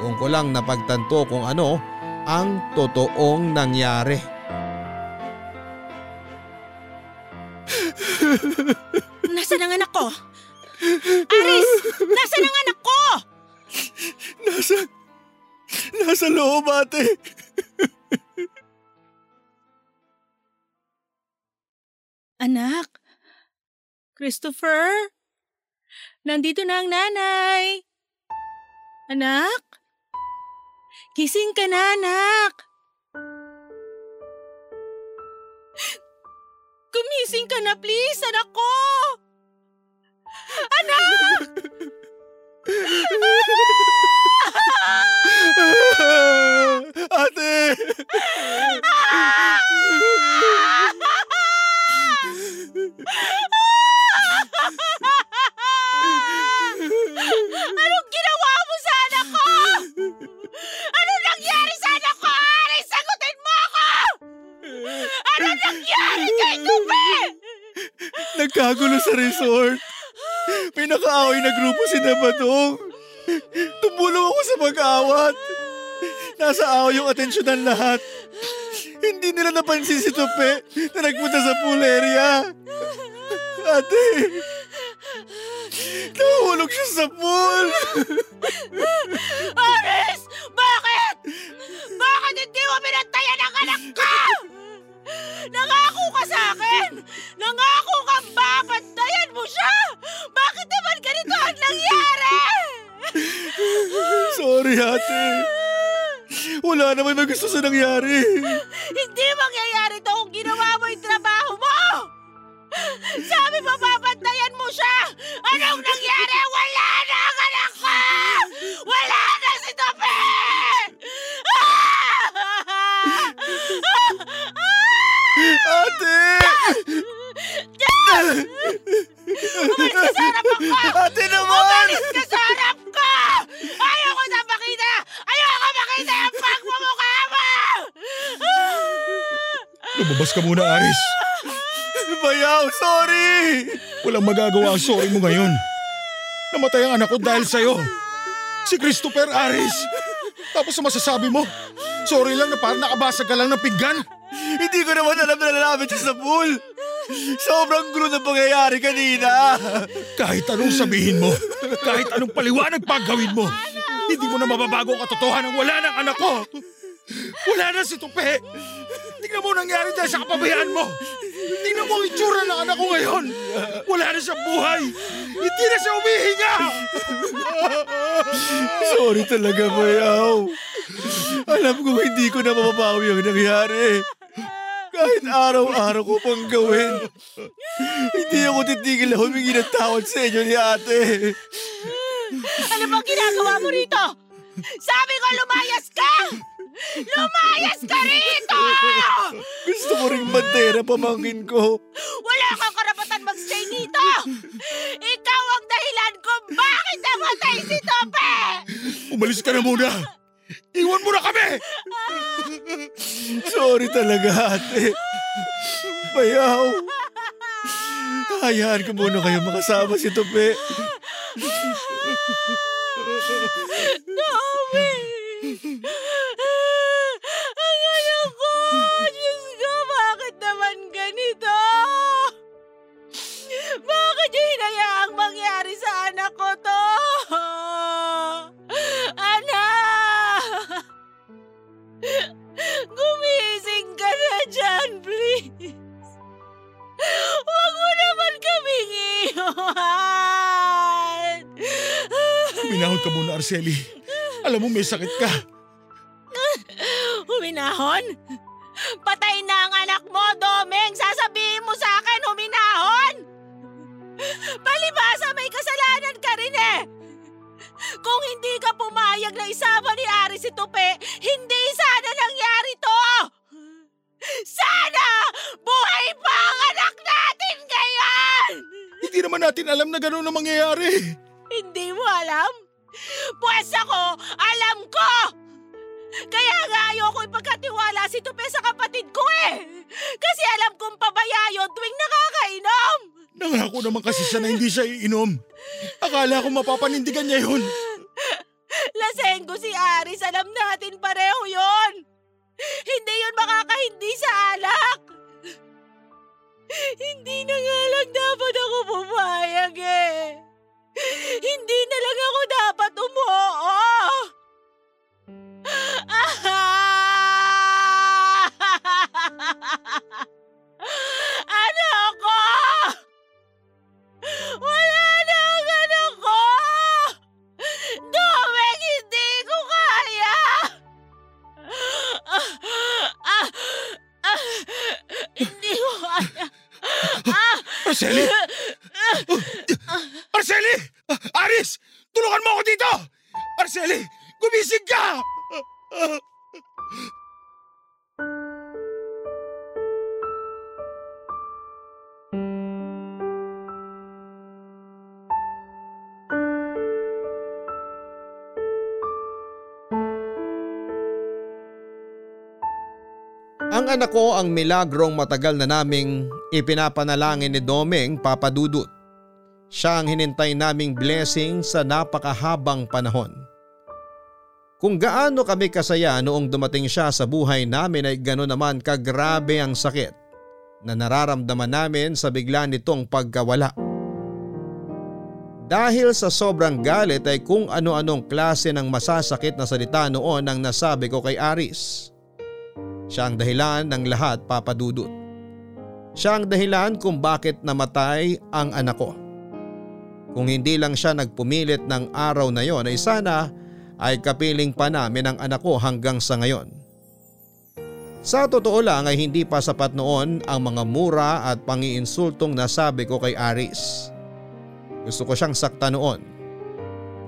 Speaker 3: Doon ko lang napagtanto kung ano ang totoong nangyari.
Speaker 5: Nasaan ang anak ko? Aris! Nasaan ang anak ko?
Speaker 4: Nasa, nasa loob ate.
Speaker 5: Anak? Christopher? Nandito na ang nanay. Anak? Gising ka na, anak. Gumising ka na, please, anak ko. Anak!
Speaker 4: ate!
Speaker 5: kay Tupe?
Speaker 4: Nagkagulo sa resort. May nakaaway na grupo si Nabadong. Tumulong ako sa pag-awat. Nasa away yung atensyon ng lahat. Hindi nila napansin si Tupe na nagpunta sa pool area. Ate, nahulog siya sa pool.
Speaker 5: Aris! Bakit? Bakit hindi mo binantayan ang anak ko? Siya! Bakit naman ganito ang nangyari?
Speaker 4: Sorry, ate. Wala naman na gusto sa nangyari.
Speaker 5: Hindi mangyayari to kung ginawa mo yung trabaho mo! Sabi mo babantayan mo siya! Anong nangyari? Wala na ang anak ko! Wala na si Tope!
Speaker 4: Ate! Ate naman!
Speaker 5: Umalis ka sa harap ko! Ayoko na makita! Ayoko makita yung pagmumukha mo!
Speaker 6: Lumabas ka muna, Aris.
Speaker 4: Bayaw, sorry!
Speaker 6: Walang magagawa ang sorry mo ngayon. Namatay ang anak ko dahil sa'yo. Si Christopher Aris. Tapos ang masasabi mo, sorry lang na parang nakabasag ka lang ng pinggan.
Speaker 4: Hindi ko naman alam na lalapit siya sa pool. Sobrang gulo ng pangyayari kanina.
Speaker 6: Kahit anong sabihin mo, kahit anong paliwanag pa gawin mo, hindi mo na mababago ang katotohanan wala ng anak ko. Wala na si Tupe. Tingnan mo ang nangyari dahil sa kapabayaan mo. Tingnan mo ang itsura ng anak ko ngayon. Wala na siyang buhay. Hindi na siya umihinga.
Speaker 4: Sorry talaga, Bayaw. Alam ko hindi ko na mababawi ang nangyari. Kahit araw-araw ko pang gawin. Hindi ako titigil na humingi ng tawad sa inyo ni ate.
Speaker 5: Ano bang ginagawa mo rito? Sabi ko lumayas ka! Lumayas ka rito!
Speaker 4: Gusto ko ring bandera pamangkin ko.
Speaker 5: Wala kang karapatan magstay dito! Ikaw ang dahilan kung bakit namatay si Tope!
Speaker 6: Umalis ka na muna. Iwan mo na kami.
Speaker 4: Sorry talaga, ate. Bayaw. Hayaan ko muna kayo makasama si Tope.
Speaker 5: Tope! Ang! Diyos ko, Huwag mo naman kaming iwan!
Speaker 6: Minahon ka muna, Arceli. Alam mo may sakit ka.
Speaker 5: Huminahon? Patay na ang anak mo, Domeng! Sasabihin mo sa akin, huminahon! Palibasa, may kasalanan ka rin eh! Kung hindi ka pumayag na isama ni Ari si Tupe, hindi sana nangyari to! Sana buhay pa ang anak natin ngayon!
Speaker 6: Hindi naman natin alam na gano'n na mangyayari.
Speaker 5: Hindi mo alam? Pwes ako, alam ko! Kaya nga ayoko ipagkatiwala si Tupe sa kapatid ko eh! Kasi alam kong pabaya yun tuwing nakakainom!
Speaker 6: Nangako naman kasi siya na hindi siya iinom. Akala ko mapapanindigan niya yun.
Speaker 5: Laseng ko si Aris, alam natin pareho yon. Hindi yun makakahindi sa alak! Hindi na nga lang dapat ako pumayag eh. Hindi na lang ako dapat umuo. ano ko? Wala na ang anak ko! Domeng, hindi ko kaya! Ah, ah, ah, hindi ko kaya. Ah,
Speaker 6: Arceli! Arceli! Aris! Tulungan mo ako dito! Arceli! Gumising ka!
Speaker 3: Ang anak ko ang milagrong matagal na naming ipinapanalangin ni Domeng Papadudut. Siya ang hinintay naming blessing sa napakahabang panahon. Kung gaano kami kasaya noong dumating siya sa buhay namin ay gano'n naman kagrabe ang sakit na nararamdaman namin sa bigla nitong pagkawala. Dahil sa sobrang galit ay kung ano-anong klase ng masasakit na salita noon ang nasabi ko kay Aris. Siya ang dahilan ng lahat papadudot. Siya ang dahilan kung bakit namatay ang anak ko. Kung hindi lang siya nagpumilit ng araw na yon ay sana ay kapiling pa namin ang anak ko hanggang sa ngayon. Sa totoo lang ay hindi pa sapat noon ang mga mura at pangiinsultong nasabi ko kay Aris. Gusto ko siyang sakta noon.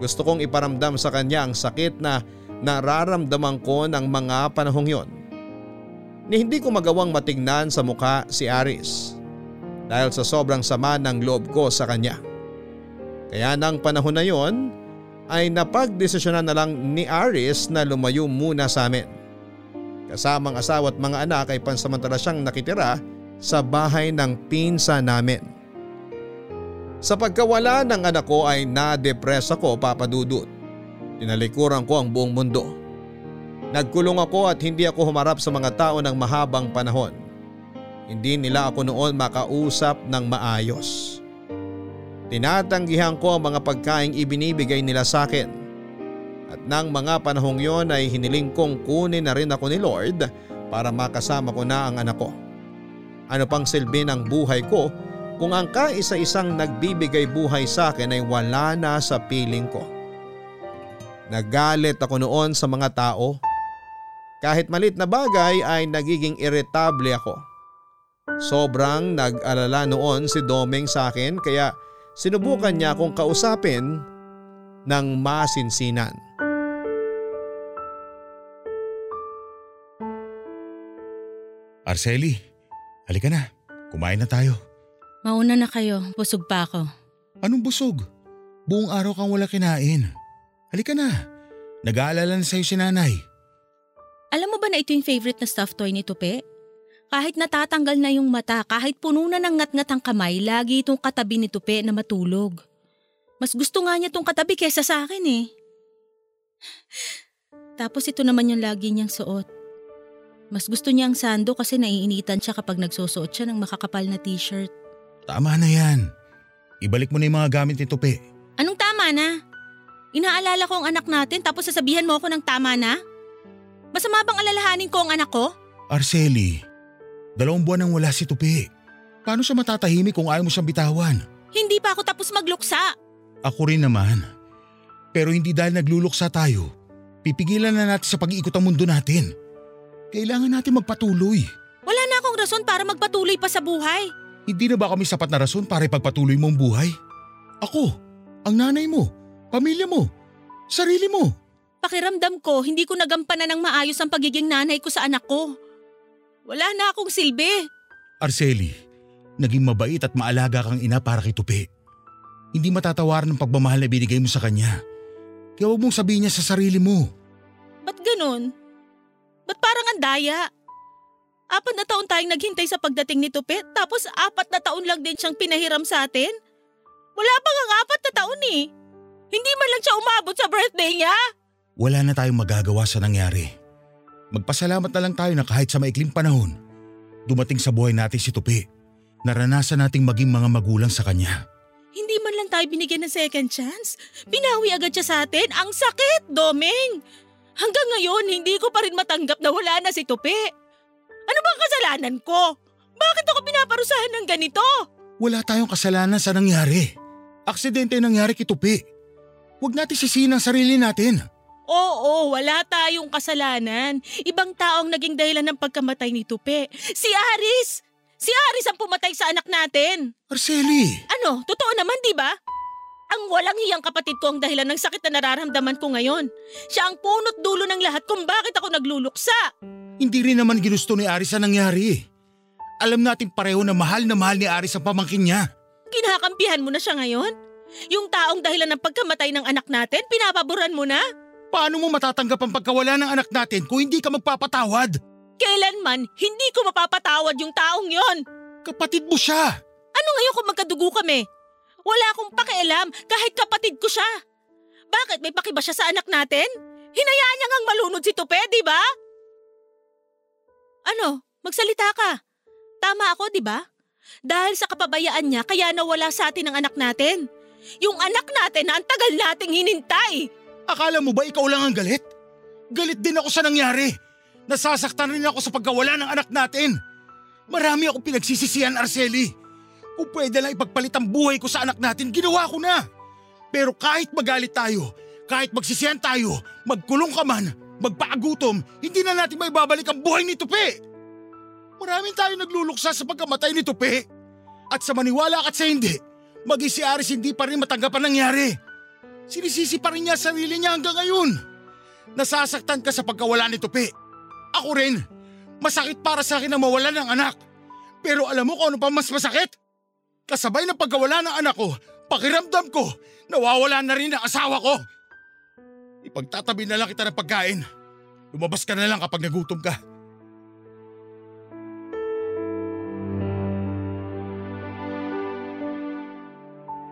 Speaker 3: Gusto kong iparamdam sa kanya ang sakit na nararamdaman ko ng mga panahong yon. Ni hindi ko magawang matingnan sa mukha si Aris dahil sa sobrang sama ng loob ko sa kanya. Kaya nang panahon na yon ay napagdesisyonan na lang ni Aris na lumayo muna sa amin. Kasamang asawa at mga anak ay pansamantala siyang nakitira sa bahay ng pinsa namin. Sa pagkawala ng anak ko ay na-depress ako papadudot. Tinalikuran ko ang buong mundo. Nagkulong ako at hindi ako humarap sa mga tao ng mahabang panahon. Hindi nila ako noon makausap ng maayos. Tinatanggihan ko ang mga pagkaing ibinibigay nila sa akin. At nang mga panahong yon ay hiniling kong kunin na rin ako ni Lord para makasama ko na ang anak ko. Ano pang silbi ng buhay ko kung ang kaisa-isang nagbibigay buhay sa akin ay wala na sa piling ko. Nagalit ako noon sa mga tao. Kahit malit na bagay ay nagiging irritable ako. Sobrang nag-alala noon si Domeng sa akin kaya sinubukan niya akong kausapin ng masinsinan.
Speaker 6: Arceli, halika na. Kumain na tayo.
Speaker 5: Mauna na kayo, busog pa ako.
Speaker 6: Anong busog? Buong araw kang wala kinain. Halika na. Nag-aalala na sa'yo si nanay.
Speaker 5: Alam mo ba na ito yung favorite na stuffed toy ni Tupe? Kahit natatanggal na yung mata, kahit puno na ng ngat-ngat ang kamay, lagi itong katabi ni Tupe na matulog. Mas gusto nga niya itong katabi kesa sa akin eh. Tapos ito naman yung lagi niyang suot. Mas gusto niya ang sando kasi naiinitan siya kapag nagsusuot siya ng makakapal na t-shirt.
Speaker 6: Tama na yan. Ibalik mo na yung mga gamit ni Tupi.
Speaker 5: Anong tama na? Inaalala ko ang anak natin tapos sasabihan mo ako ng tama na? Masama bang alalahanin ko ang anak ko?
Speaker 6: Arceli, dalawang buwan nang wala si Tupi. Paano siya matatahimik kung ayaw mo siyang bitawan?
Speaker 5: Hindi pa ako tapos magluksa.
Speaker 6: Ako rin naman. Pero hindi dahil nagluluksa tayo, pipigilan na natin sa pag-iikot ang mundo natin. Kailangan natin magpatuloy.
Speaker 5: Wala na akong rason para magpatuloy pa sa buhay.
Speaker 6: Hindi na ba kami sapat na rason para ipagpatuloy mo ang buhay? Ako, ang nanay mo, pamilya mo, sarili mo.
Speaker 5: Pakiramdam ko, hindi ko nagampanan ng maayos ang pagiging nanay ko sa anak ko. Wala na akong silbi.
Speaker 6: Arceli, naging mabait at maalaga kang ina para kay Tupi. Hindi matatawaran ang pagmamahal na binigay mo sa kanya. Kaya huwag mong sabihin niya sa sarili mo.
Speaker 5: Ba't ganun? Ba't parang ang daya? Apat na taon tayong naghintay sa pagdating ni Tupet tapos apat na taon lang din siyang pinahiram sa atin? Wala pa ang apat na taon eh. Hindi man lang siya umabot sa birthday niya.
Speaker 6: Wala na tayong magagawa sa nangyari. Magpasalamat na lang tayo na kahit sa maikling panahon, dumating sa buhay natin si Tupi. Naranasan nating maging mga magulang sa kanya.
Speaker 5: Hindi man lang tayo binigyan ng second chance. Binawi agad siya sa atin. Ang sakit, Domeng. Hanggang ngayon, hindi ko pa rin matanggap na wala na si Tupi. Ano bang kasalanan ko? Bakit ako pinaparusahan ng ganito?
Speaker 6: Wala tayong kasalanan sa nangyari. Aksidente nangyari kay Tupi. Huwag natin sisihin ang sarili natin.
Speaker 5: Oo, wala tayong kasalanan. Ibang taong naging dahilan ng pagkamatay ni Tupi. Si Aris! Si Aris ang pumatay sa anak natin.
Speaker 6: Arceli!
Speaker 5: Ano, totoo naman, di ba? Ang walang hiyang kapatid ko ang dahilan ng sakit na nararamdaman ko ngayon. Siya ang punot dulo ng lahat kung bakit ako nagluluksa.
Speaker 6: Hindi rin naman ginusto ni Aris ang nangyari. Alam natin pareho na mahal na mahal ni Aris ang pamangkin niya.
Speaker 5: Kinakampihan mo na siya ngayon? Yung taong dahilan ng pagkamatay ng anak natin, pinapaboran mo na?
Speaker 6: Paano mo matatanggap ang pagkawala ng anak natin kung hindi ka magpapatawad?
Speaker 5: Kailanman, hindi ko mapapatawad yung taong yon.
Speaker 6: Kapatid mo siya!
Speaker 5: Ano ngayon kung magkadugo kami? Wala akong pakialam kahit kapatid ko siya. Bakit may pakiba siya sa anak natin? Hinayaan niya ngang malunod si Tupe, di ba? Ano? Magsalita ka. Tama ako, di ba? Dahil sa kapabayaan niya kaya nawala sa atin ang anak natin. Yung anak natin na ang tagal nating hinintay.
Speaker 6: Akala mo ba ikaw lang ang galit? Galit din ako sa nangyari. Nasasaktan rin ako sa pagkawala ng anak natin. Marami akong pinagsisisihan, Arceli. Kung pwede lang ipagpalit ang buhay ko sa anak natin, ginawa ko na. Pero kahit magalit tayo, kahit magsisihan tayo, magkulong ka man, magpaagutom, hindi na natin may babalik ang buhay ni Tupi. Maraming tayo nagluluksa sa pagkamatay ni Tupi. At sa maniwala at sa hindi, maging si Aris hindi pa rin matanggap ang nangyari. Sinisisi pa rin niya sarili niya hanggang ngayon. Nasasaktan ka sa pagkawala ni Tupi. Ako rin. Masakit para sa akin na mawala ng anak. Pero alam mo kung ano pa mas masakit? Kasabay ng pagkawala ng anak ko, pakiramdam ko, nawawala na rin ang asawa ko. Ipagtatabi na lang kita ng pagkain. Lumabas ka na lang kapag nagutom ka.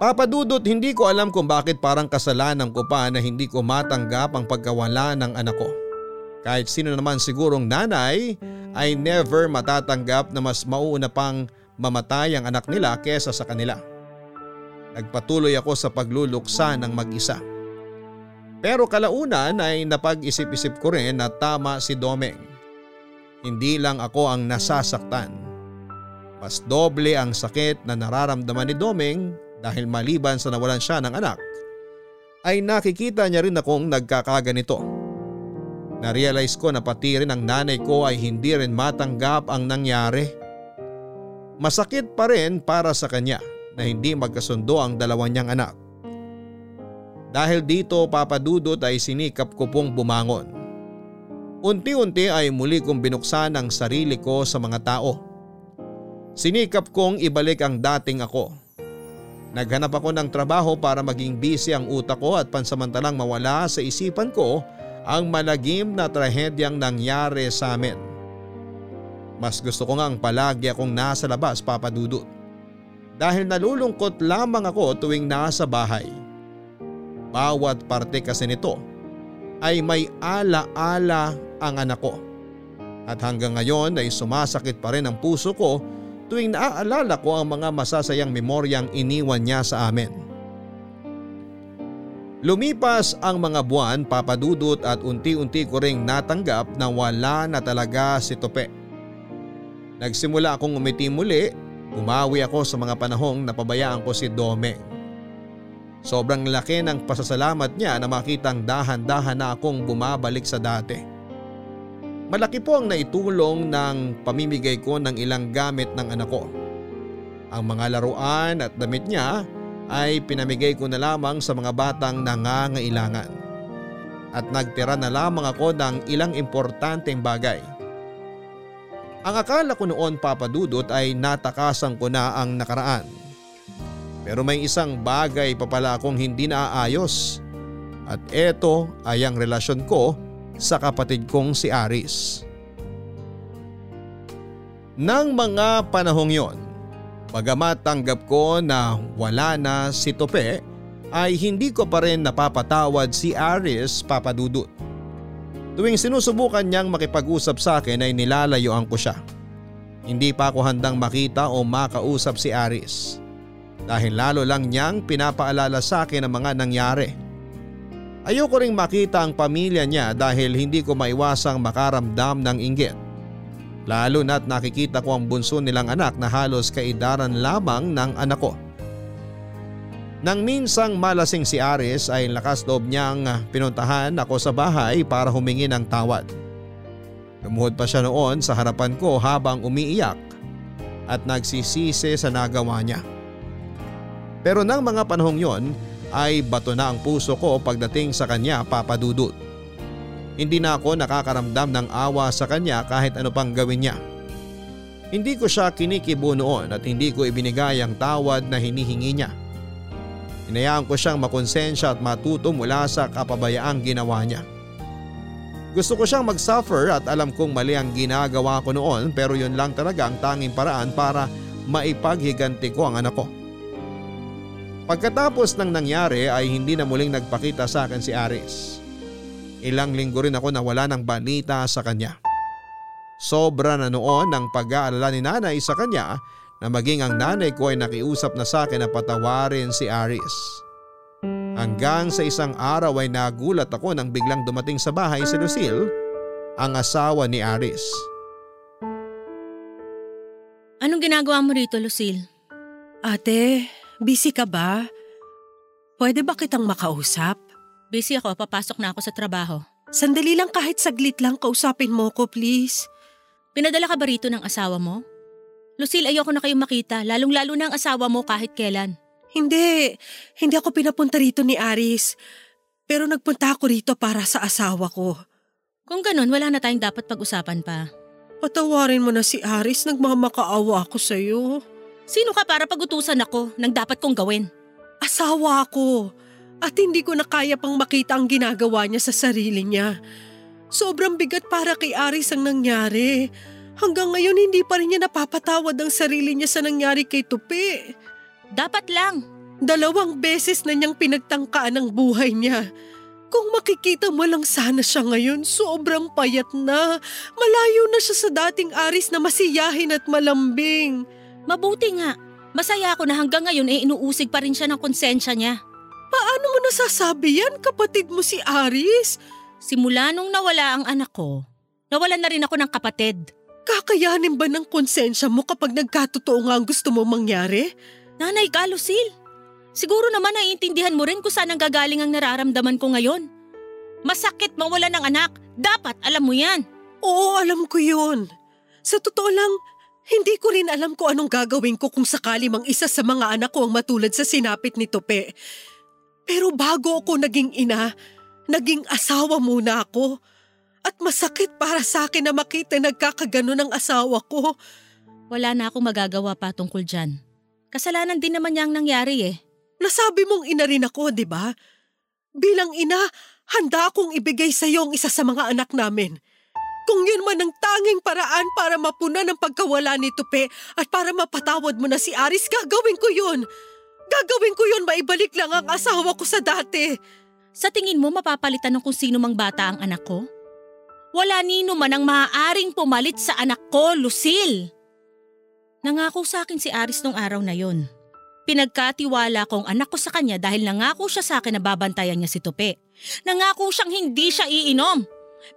Speaker 3: Papadudot hindi ko alam kung bakit parang kasalanan ko pa na hindi ko matanggap ang pagkawala ng anak ko. Kahit sino naman sigurong nanay ay never matatanggap na mas mauuna pang mamatay ang anak nila kesa sa kanila. Nagpatuloy ako sa pagluluksa ng mag-isa. Pero kalaunan ay napag-isip-isip ko rin na tama si Domeng. Hindi lang ako ang nasasaktan. Mas doble ang sakit na nararamdaman ni Domeng dahil maliban sa nawalan siya ng anak, ay nakikita niya rin akong nagkakaganito. Narealize ko na pati rin ang nanay ko ay hindi rin matanggap ang nangyari. Masakit pa rin para sa kanya na hindi magkasundo ang dalawa niyang anak. Dahil dito papadudot ay sinikap ko pong bumangon. Unti-unti ay muli kong binuksan ang sarili ko sa mga tao. Sinikap kong ibalik ang dating ako. Naghanap ako ng trabaho para maging busy ang utak ko at pansamantalang mawala sa isipan ko ang malagim na trahedyang nangyari sa amin. Mas gusto ko nga ang palagi akong nasa labas papadudot. Dahil nalulungkot lamang ako tuwing nasa bahay. Bawat parte kasi nito ay may ala-ala ang anak ko. At hanggang ngayon ay sumasakit pa rin ang puso ko tuwing naaalala ko ang mga masasayang memoryang iniwan niya sa amin. Lumipas ang mga buwan papadudot at unti-unti ko ring natanggap na wala na talaga si Tope. Nagsimula akong umiti muli, umawi ako sa mga panahong napabayaan ko si Dome. Sobrang laki ng pasasalamat niya na makitang dahan-dahan na akong bumabalik sa dati. Malaki po ang naitulong ng pamimigay ko ng ilang gamit ng anak ko. Ang mga laruan at damit niya ay pinamigay ko na lamang sa mga batang nangangailangan. At nagtira na lamang ako ng ilang importanteng bagay. Ang akala ko noon papadudot ay natakasan ko na ang nakaraan. Pero may isang bagay pa pala akong hindi naaayos. At eto ay ang relasyon ko sa kapatid kong si Aris. Nang mga panahong yon, bagamat tanggap ko na wala na si Tope, ay hindi ko pa rin napapatawad si Aris papadudot. Tuwing sinusubukan niyang makipag-usap sa akin ay nilalayuan ko siya. Hindi pa ako handang makita o makausap si Aris. Dahil lalo lang niyang pinapaalala sa akin ang mga nangyari. Ayoko ring makita ang pamilya niya dahil hindi ko maiwasang makaramdam ng inggit. Lalo na't nakikita ko ang bunso nilang anak na halos kaidaran lamang ng anak ko. Nang minsang malasing si Aris ay lakas loob niyang pinuntahan ako sa bahay para humingi ng tawad. Lumuhod pa siya noon sa harapan ko habang umiiyak at nagsisisi sa nagawa niya. Pero nang mga panahong yon ay bato na ang puso ko pagdating sa kanya papadudot. Hindi na ako nakakaramdam ng awa sa kanya kahit ano pang gawin niya. Hindi ko siya kinikibo noon at hindi ko ibinigay ang tawad na hinihingi niya. Inayaan ko siyang makonsensya at matuto mula sa kapabayaang ginawa niya. Gusto ko siyang mag-suffer at alam kong mali ang ginagawa ko noon pero yun lang talaga ang tanging paraan para maipaghiganti ko ang anak ko. Pagkatapos ng nangyari ay hindi na muling nagpakita sa akin si Aris. Ilang linggo rin ako nawala ng balita sa kanya. Sobra na noon ang pag-aalala ni nanay sa kanya na maging ang nanay ko ay nakiusap na sa akin na patawarin si Aris. Hanggang sa isang araw ay nagulat ako nang biglang dumating sa bahay si Lucille, ang asawa ni Aris.
Speaker 5: Anong ginagawa mo rito, Lucille?
Speaker 2: Ate, busy ka ba? Pwede ba kitang makausap?
Speaker 5: Busy ako, papasok na ako sa trabaho.
Speaker 2: Sandali lang kahit saglit lang kausapin mo ko please.
Speaker 5: Pinadala ka ba rito ng asawa mo? Lucille, ayoko na kayong makita, lalong-lalo na ang asawa mo kahit kailan.
Speaker 2: Hindi, hindi ako pinapunta rito ni Aris. Pero nagpunta ako rito para sa asawa ko.
Speaker 5: Kung ganun, wala na tayong dapat pag-usapan pa.
Speaker 2: Patawarin mo na si Aris, nagmamakaawa ako sa'yo.
Speaker 5: Sino ka para pagutusan ako ng dapat kong gawin?
Speaker 2: Asawa ako. At hindi ko na kaya pang makita ang ginagawa niya sa sarili niya. Sobrang bigat para kay Aris ang nangyari. Hanggang ngayon hindi pa rin niya napapatawad ang sarili niya sa nangyari kay Tupi.
Speaker 5: Dapat lang.
Speaker 2: Dalawang beses na niyang pinagtangkaan ang buhay niya. Kung makikita mo lang sana siya ngayon, sobrang payat na. Malayo na siya sa dating Aris na masiyahin at malambing.
Speaker 5: Mabuti nga. Masaya ako na hanggang ngayon ay inuusig pa rin siya ng konsensya niya.
Speaker 2: Paano mo nasasabi yan, kapatid mo si Aris?
Speaker 5: Simula nung nawala ang anak ko, nawalan na rin ako ng kapatid.
Speaker 2: Kakayanin ba ng konsensya mo kapag nagkatotoo nga ang gusto mo mangyari?
Speaker 5: Nanay ka, Lucille. Siguro naman naiintindihan mo rin kung saan ang gagaling ang nararamdaman ko ngayon. Masakit mawala ng anak. Dapat alam mo yan.
Speaker 2: Oo, alam ko yun. Sa totoo lang, hindi ko rin alam kung anong gagawin ko kung sakali mang isa sa mga anak ko ang matulad sa sinapit ni Tope. Pero bago ako naging ina, naging asawa muna ako. At masakit para sa akin na makita nagkakagano ng asawa ko.
Speaker 5: Wala na akong magagawa pa tungkol dyan. Kasalanan din naman niya ang nangyari eh.
Speaker 2: Nasabi mong ina rin ako, di ba? Bilang ina, handa akong ibigay sa iyo ang isa sa mga anak namin. Kung yun man ang tanging paraan para mapuna ng pagkawala ni Tupe at para mapatawad mo na si Aris, gagawin ko yun. Gagawin ko yun, maibalik lang ang asawa ko sa dati.
Speaker 5: Sa tingin mo mapapalitan ng kung sino mang bata ang anak ko? Wala nino man ang maaaring pumalit sa anak ko, Lucille. Nangako sa akin si Aris nung araw na yon. Pinagkatiwala kong anak ko sa kanya dahil nangako siya sa akin na babantayan niya si Tupe. Nangako siyang hindi siya iinom.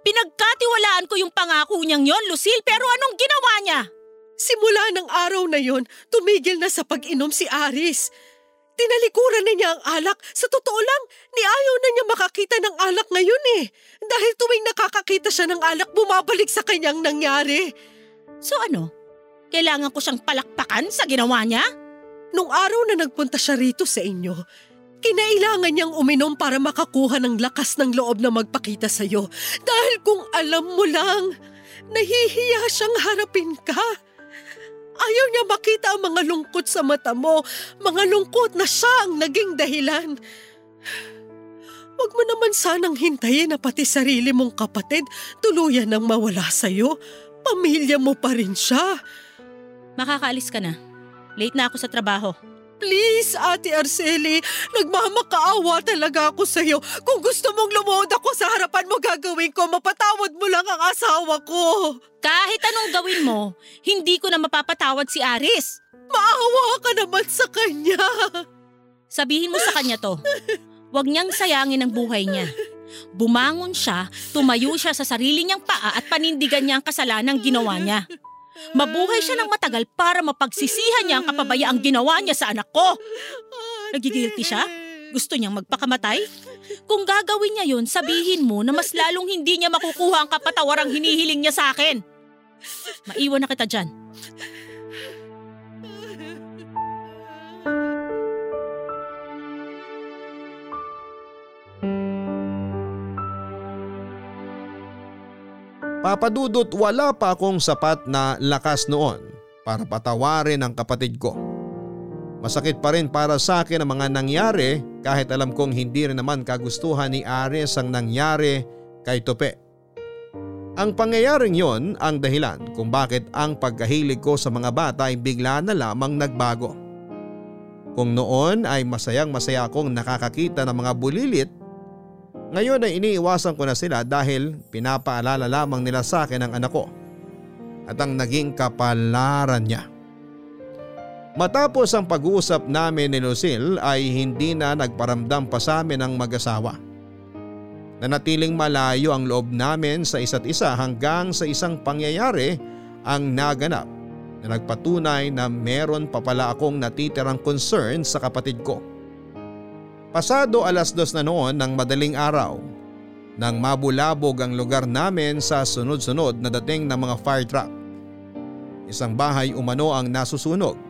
Speaker 5: Pinagkatiwalaan ko yung pangako niyang yon, Lucille, pero anong ginawa niya?
Speaker 2: Simula ng araw na yon, tumigil na sa pag-inom si Aris. Tinalikuran na niya ang alak. Sa totoo lang, ni ayaw na niya makakita ng alak ngayon eh. Dahil tuwing nakakakita siya ng alak, bumabalik sa kanyang nangyari.
Speaker 5: So ano? Kailangan ko siyang palakpakan sa ginawa niya?
Speaker 2: Nung araw na nagpunta siya rito sa inyo, kinailangan niyang uminom para makakuha ng lakas ng loob na magpakita sa iyo. Dahil kung alam mo lang, nahihiya siyang harapin ka. Ayaw niya makita ang mga lungkot sa mata mo, mga lungkot na siya ang naging dahilan. Huwag mo naman sanang hintayin na pati sarili mong kapatid tuluyan ng mawala sa'yo. Pamilya mo pa rin siya.
Speaker 5: Makakaalis ka na. Late na ako sa trabaho.
Speaker 2: Please, Ate Arceli, nagmamakaawa talaga ako sa'yo. Kung gusto mong lumuhod ako sa harapan mo, gagawin ko, mapatawad mo lang ang asawa ko.
Speaker 5: Kahit anong gawin mo, hindi ko na mapapatawad si Aris.
Speaker 2: Maawa ka naman sa kanya.
Speaker 5: Sabihin mo sa kanya to. Huwag niyang sayangin ang buhay niya. Bumangon siya, tumayo siya sa sarili niyang paa at panindigan niya ang kasalanang ginawa niya. Mabuhay siya ng matagal para mapagsisihan niya ang kapabayaang ginawa niya sa anak ko. Nagigilty siya? Gusto niyang magpakamatay? Kung gagawin niya yun, sabihin mo na mas lalong hindi niya makukuha ang kapatawarang hinihiling niya sa akin. Maiwan na kita dyan.
Speaker 3: Papadudot wala pa akong sapat na lakas noon para patawarin ang kapatid ko. Masakit pa rin para sa akin ang mga nangyari kahit alam kong hindi rin naman kagustuhan ni Ares ang nangyari kay Tope. Ang pangyayaring yon ang dahilan kung bakit ang pagkahilig ko sa mga bata ay bigla na lamang nagbago. Kung noon ay masayang masaya akong nakakakita ng mga bulilit ngayon ay iniiwasan ko na sila dahil pinapaalala lamang nila sa akin ang anak ko at ang naging kapalaran niya. Matapos ang pag-uusap namin ni Lucille ay hindi na nagparamdam pa sa amin ang mag-asawa. Nanatiling malayo ang loob namin sa isa't isa hanggang sa isang pangyayari ang naganap na nagpatunay na meron pa pala akong natitirang concern sa kapatid ko. Pasado alas dos na noon ng madaling araw nang mabulabog ang lugar namin sa sunod-sunod na dating ng mga fire truck. Isang bahay umano ang nasusunog.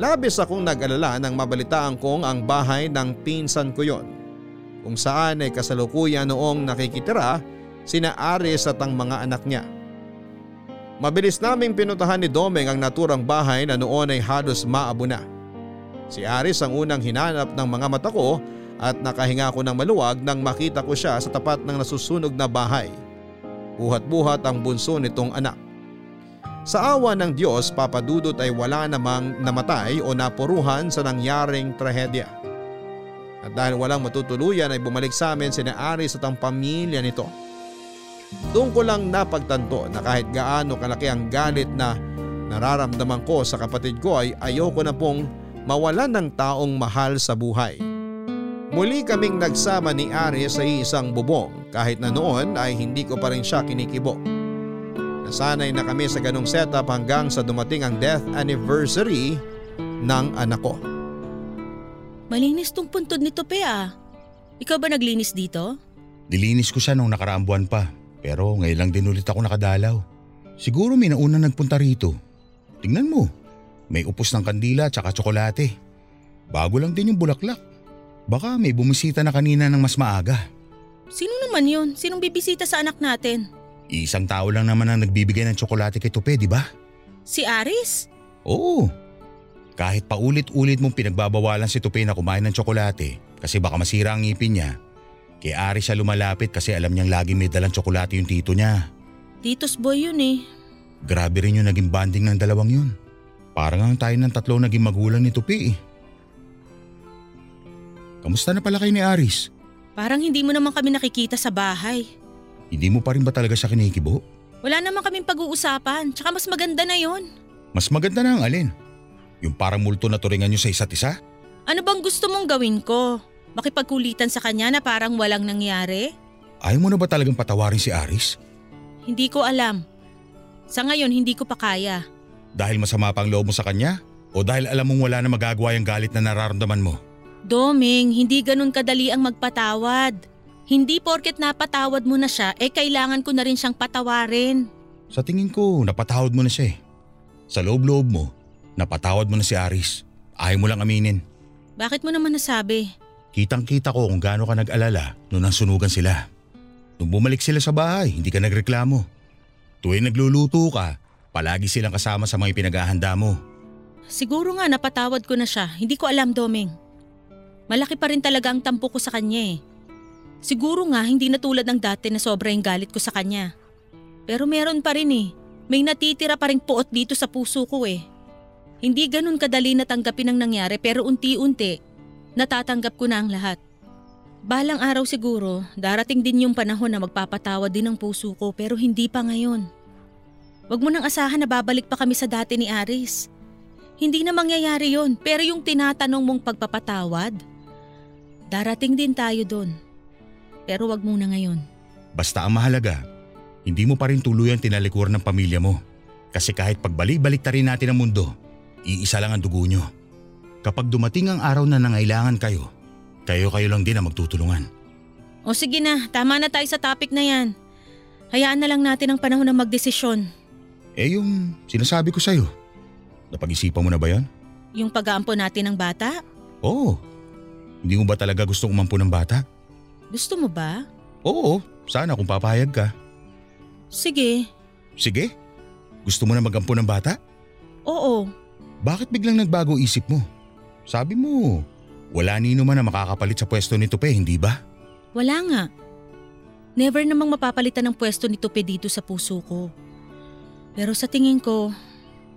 Speaker 3: Labis akong nag-alala nang mabalitaan kong ang bahay ng pinsan ko yon kung saan ay kasalukuyan noong nakikitira sina Aris at ang mga anak niya. Mabilis naming pinuntahan ni Domeng ang naturang bahay na noon ay halos maabo na. Si Aris ang unang hinanap ng mga mata ko at nakahinga ko ng maluwag nang makita ko siya sa tapat ng nasusunog na bahay. Buhat-buhat ang bunso nitong anak. Sa awa ng Diyos papadudot ay wala namang namatay o napuruhan sa nangyaring trahedya. At dahil walang matutuluyan ay bumalik sa amin si Aris at ang pamilya nito. Doon ko lang napagtanto na kahit gaano kalaki ang galit na nararamdaman ko sa kapatid ko ay ayoko na pong mawalan ng taong mahal sa buhay. Muli kaming nagsama ni Ari sa isang bubong kahit na noon ay hindi ko pa rin siya kinikibo. Nasanay na kami sa ganong setup hanggang sa dumating ang death anniversary ng anak ko.
Speaker 5: Malinis tong puntod nito, Pe ah. Ikaw ba naglinis dito?
Speaker 6: Dilinis ko siya nung nakaraang buwan pa pero ngayon lang din ulit ako nakadalaw. Siguro may nauna nagpunta rito. Tingnan mo, may upos ng kandila at tsokolate. Bago lang din yung bulaklak. Baka may bumisita na kanina ng mas maaga.
Speaker 5: Sino naman yun? Sinong bibisita sa anak natin?
Speaker 6: Isang tao lang naman ang nagbibigay ng tsokolate kay Tope, di ba?
Speaker 5: Si Aris?
Speaker 6: Oo. Kahit paulit-ulit mong pinagbabawalan si Tope na kumain ng tsokolate kasi baka masira ang ngipin niya, kay Aris siya lumalapit kasi alam niyang lagi may dalang tsokolate yung tito niya.
Speaker 5: Titos boy yun eh.
Speaker 6: Grabe rin yung naging banding ng dalawang yun. Parang ang tayo ng tatlo naging magulang ni Tupi eh. Kamusta na pala kayo ni Aris?
Speaker 5: Parang hindi mo naman kami nakikita sa bahay.
Speaker 6: Hindi mo pa rin ba talaga siya kinikibo?
Speaker 5: Wala naman kaming pag-uusapan, tsaka mas maganda na yon.
Speaker 6: Mas maganda na ang alin? Yung parang multo na turingan nyo sa isa't isa?
Speaker 5: Ano bang gusto mong gawin ko? Makipagkulitan sa kanya na parang walang nangyari?
Speaker 6: Ayaw mo na ba talagang patawarin si Aris?
Speaker 5: Hindi ko alam. Sa ngayon hindi ko pa kaya.
Speaker 6: Dahil masama pang loob mo sa kanya? O dahil alam mong wala na magagawa yung galit na nararamdaman mo?
Speaker 5: Doming, hindi ganun kadali ang magpatawad. Hindi porket napatawad mo na siya, eh kailangan ko na rin siyang patawarin.
Speaker 6: Sa tingin ko, napatawad mo na siya eh. Sa loob-loob mo, napatawad mo na si Aris. Ayaw mo lang aminin.
Speaker 5: Bakit mo naman nasabi?
Speaker 6: Kitang-kita ko kung gaano ka nag-alala nung nasunugan sila. Nung bumalik sila sa bahay, hindi ka nagreklamo. Tuwing nagluluto ka, Palagi silang kasama sa mga pinaghahanda mo.
Speaker 5: Siguro nga napatawad ko na siya. Hindi ko alam, Doming. Malaki pa rin talaga ang tampo ko sa kanya eh. Siguro nga hindi na tulad ng dati na sobra yung galit ko sa kanya. Pero meron pa rin eh. May natitira pa rin puot dito sa puso ko eh. Hindi ganun kadali natanggapin ang nangyari pero unti-unti, natatanggap ko na ang lahat. Balang araw siguro, darating din yung panahon na magpapatawa din ang puso ko pero hindi pa ngayon. Huwag mo nang asahan na babalik pa kami sa dati ni Aris. Hindi na mangyayari yon pero yung tinatanong mong pagpapatawad, darating din tayo doon. Pero wag muna ngayon.
Speaker 6: Basta ang mahalaga, hindi mo pa rin tuluyan tinalikur ng pamilya mo. Kasi kahit pagbalik-balik ta rin natin ang mundo, iisa lang ang dugo nyo. Kapag dumating ang araw na nangailangan kayo, kayo-kayo lang din ang magtutulungan.
Speaker 5: O sige na, tama na tayo sa topic na yan. Hayaan na lang natin ang panahon na magdesisyon.
Speaker 6: Eh yung sinasabi ko sa'yo, napag-isipan mo na ba yan?
Speaker 5: Yung pag-aampo natin ng bata?
Speaker 6: Oo. Hindi mo ba talaga gustong umampo ng bata?
Speaker 5: Gusto mo ba?
Speaker 6: Oo, sana kung papayag ka.
Speaker 5: Sige.
Speaker 6: Sige, gusto mo na magampo ng bata?
Speaker 5: Oo.
Speaker 6: Bakit biglang nagbago isip mo? Sabi mo, wala nino man na makakapalit sa pwesto ni Tupe, hindi ba?
Speaker 5: Wala nga. Never namang mapapalitan ng pwesto ni Tupe dito sa puso ko. Pero sa tingin ko,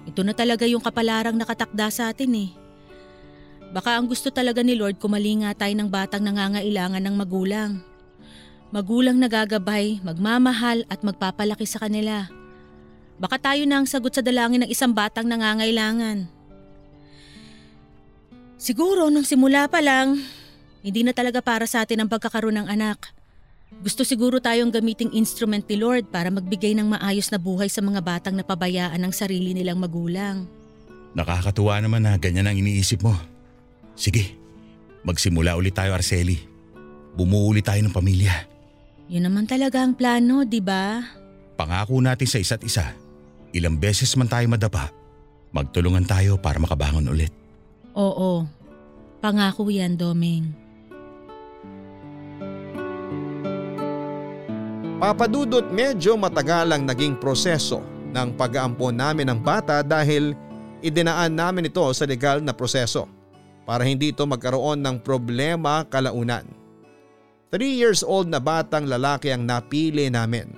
Speaker 5: ito na talaga yung kapalarang nakatakda sa atin eh. Baka ang gusto talaga ni Lord kumalinga tayo ng batang nangangailangan ng magulang. Magulang na gagabay, magmamahal at magpapalaki sa kanila. Baka tayo na ang sagot sa dalangin ng isang batang nangangailangan. Siguro nung simula pa lang, hindi na talaga para sa atin ang pagkakaroon ng anak. Gusto siguro tayong gamiting instrument ni Lord para magbigay ng maayos na buhay sa mga batang napabayaan ng sarili nilang magulang.
Speaker 6: Nakakatuwa naman na ganyan ang iniisip mo. Sige, magsimula ulit tayo Arceli. Bumuo ulit tayo ng pamilya.
Speaker 5: Yun naman talaga ang plano, di ba?
Speaker 6: Pangako natin sa isa't isa. Ilang beses man tayo madapa, magtulungan tayo para makabangon ulit.
Speaker 5: Oo, pangako yan, Doming.
Speaker 3: Papadudot medyo matagal ang naging proseso ng pag-aampon namin ng bata dahil idinaan namin ito sa legal na proseso para hindi ito magkaroon ng problema kalaunan. 3 years old na batang lalaki ang napili namin.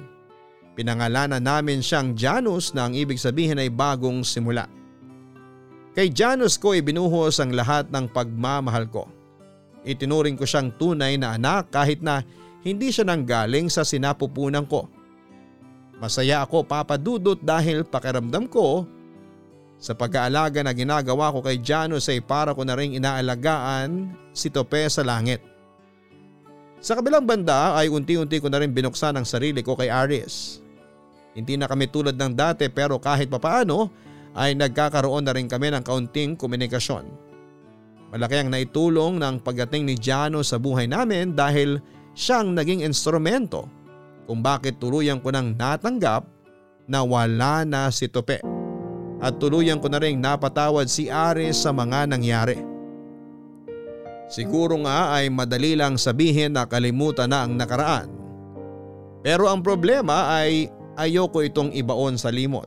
Speaker 3: Pinangalanan namin siyang Janus na ang ibig sabihin ay bagong simula. Kay Janus ko ibinuhos ang lahat ng pagmamahal ko. Itinuring ko siyang tunay na anak kahit na hindi siya nanggaling sa sinapupunan ko. Masaya ako papadudot dahil pakiramdam ko sa pag-aalaga na ginagawa ko kay Janus ay para ko na rin inaalagaan si Tope sa langit. Sa kabilang banda ay unti-unti ko na rin binuksan ang sarili ko kay Aris. Hindi na kami tulad ng dati pero kahit papaano ay nagkakaroon na rin kami ng kaunting komunikasyon. Malaki ang naitulong ng pagdating ni Jano sa buhay namin dahil siyang naging instrumento kung bakit tuluyan ko nang natanggap na wala na si Tope. At tuluyan ko na rin napatawad si Aris sa mga nangyari. Siguro nga ay madali lang sabihin na kalimutan na ang nakaraan. Pero ang problema ay ayoko itong ibaon sa limot.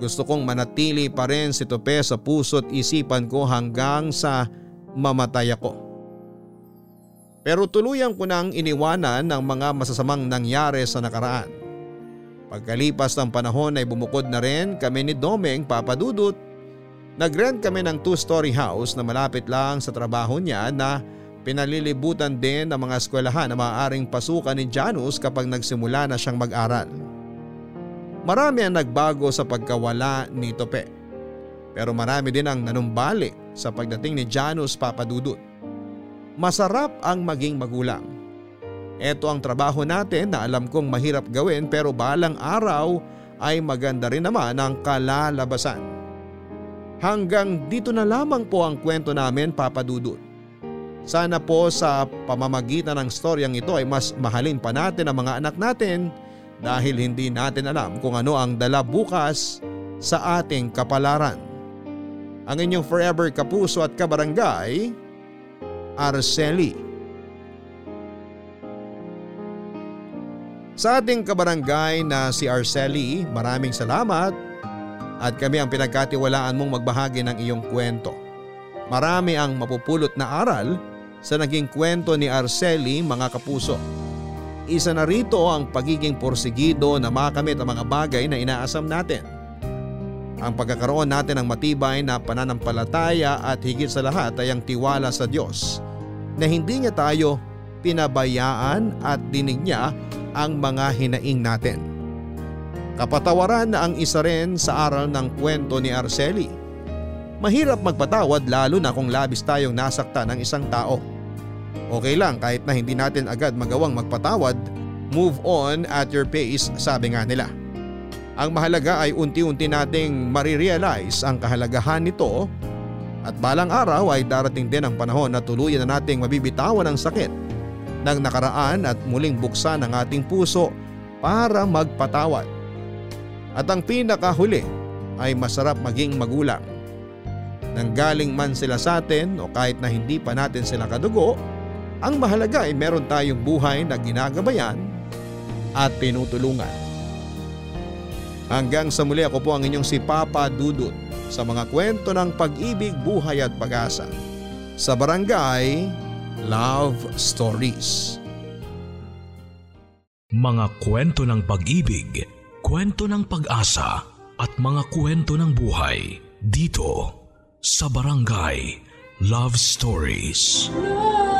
Speaker 3: Gusto kong manatili pa rin si Tope sa puso't isipan ko hanggang sa mamatay ako. Pero tuluyan ko nang iniwanan ng mga masasamang nangyari sa nakaraan. Pagkalipas ng panahon ay bumukod na rin kami ni Domeng Papadudut. Nagrent kami ng two-story house na malapit lang sa trabaho niya na pinalilibutan din ng mga eskwelahan na maaaring pasukan ni Janus kapag nagsimula na siyang mag-aral. Marami ang nagbago sa pagkawala ni Tope. Pero marami din ang nanumbalik sa pagdating ni Janus Papadudut. Masarap ang maging magulang. Ito ang trabaho natin na alam kong mahirap gawin pero balang araw ay maganda rin naman ang kalalabasan. Hanggang dito na lamang po ang kwento namin papadudot. Sana po sa pamamagitan ng storyang ito ay mas mahalin pa natin ang mga anak natin dahil hindi natin alam kung ano ang dala bukas sa ating kapalaran. Ang inyong forever kapuso at kabarangay, Arceli. Sa ating kabarangay na si Arceli, maraming salamat at kami ang pinagkatiwalaan mong magbahagi ng iyong kwento. Marami ang mapupulot na aral sa naging kwento ni Arceli mga kapuso. Isa na rito ang pagiging porsigido na makamit ang mga bagay na inaasam natin. Ang pagkakaroon natin ng matibay na pananampalataya at higit sa lahat ay ang tiwala sa Diyos na hindi niya tayo pinabayaan at dinig niya ang mga hinaing natin. Kapatawaran na ang isa rin sa aral ng kwento ni Arceli. Mahirap magpatawad lalo na kung labis tayong nasakta ng isang tao. Okay lang kahit na hindi natin agad magawang magpatawad, move on at your pace sabi nga nila. Ang mahalaga ay unti-unti nating marirealize ang kahalagahan nito at balang araw ay darating din ang panahon na tuluyan na nating mabibitawan ang sakit ng nakaraan at muling buksan ang ating puso para magpatawad. At ang pinakahuli ay masarap maging magulang. Nanggaling man sila sa atin o kahit na hindi pa natin sila kadugo, ang mahalaga ay meron tayong buhay na ginagabayan at tinutulungan. Hanggang sa muli ako po ang inyong si Papa Dudut sa mga kwento ng pag-ibig, buhay at pag-asa sa Barangay Love Stories.
Speaker 1: Mga kwento ng pag-ibig, kwento ng pag-asa at mga kwento ng buhay dito sa Barangay Love Stories. Love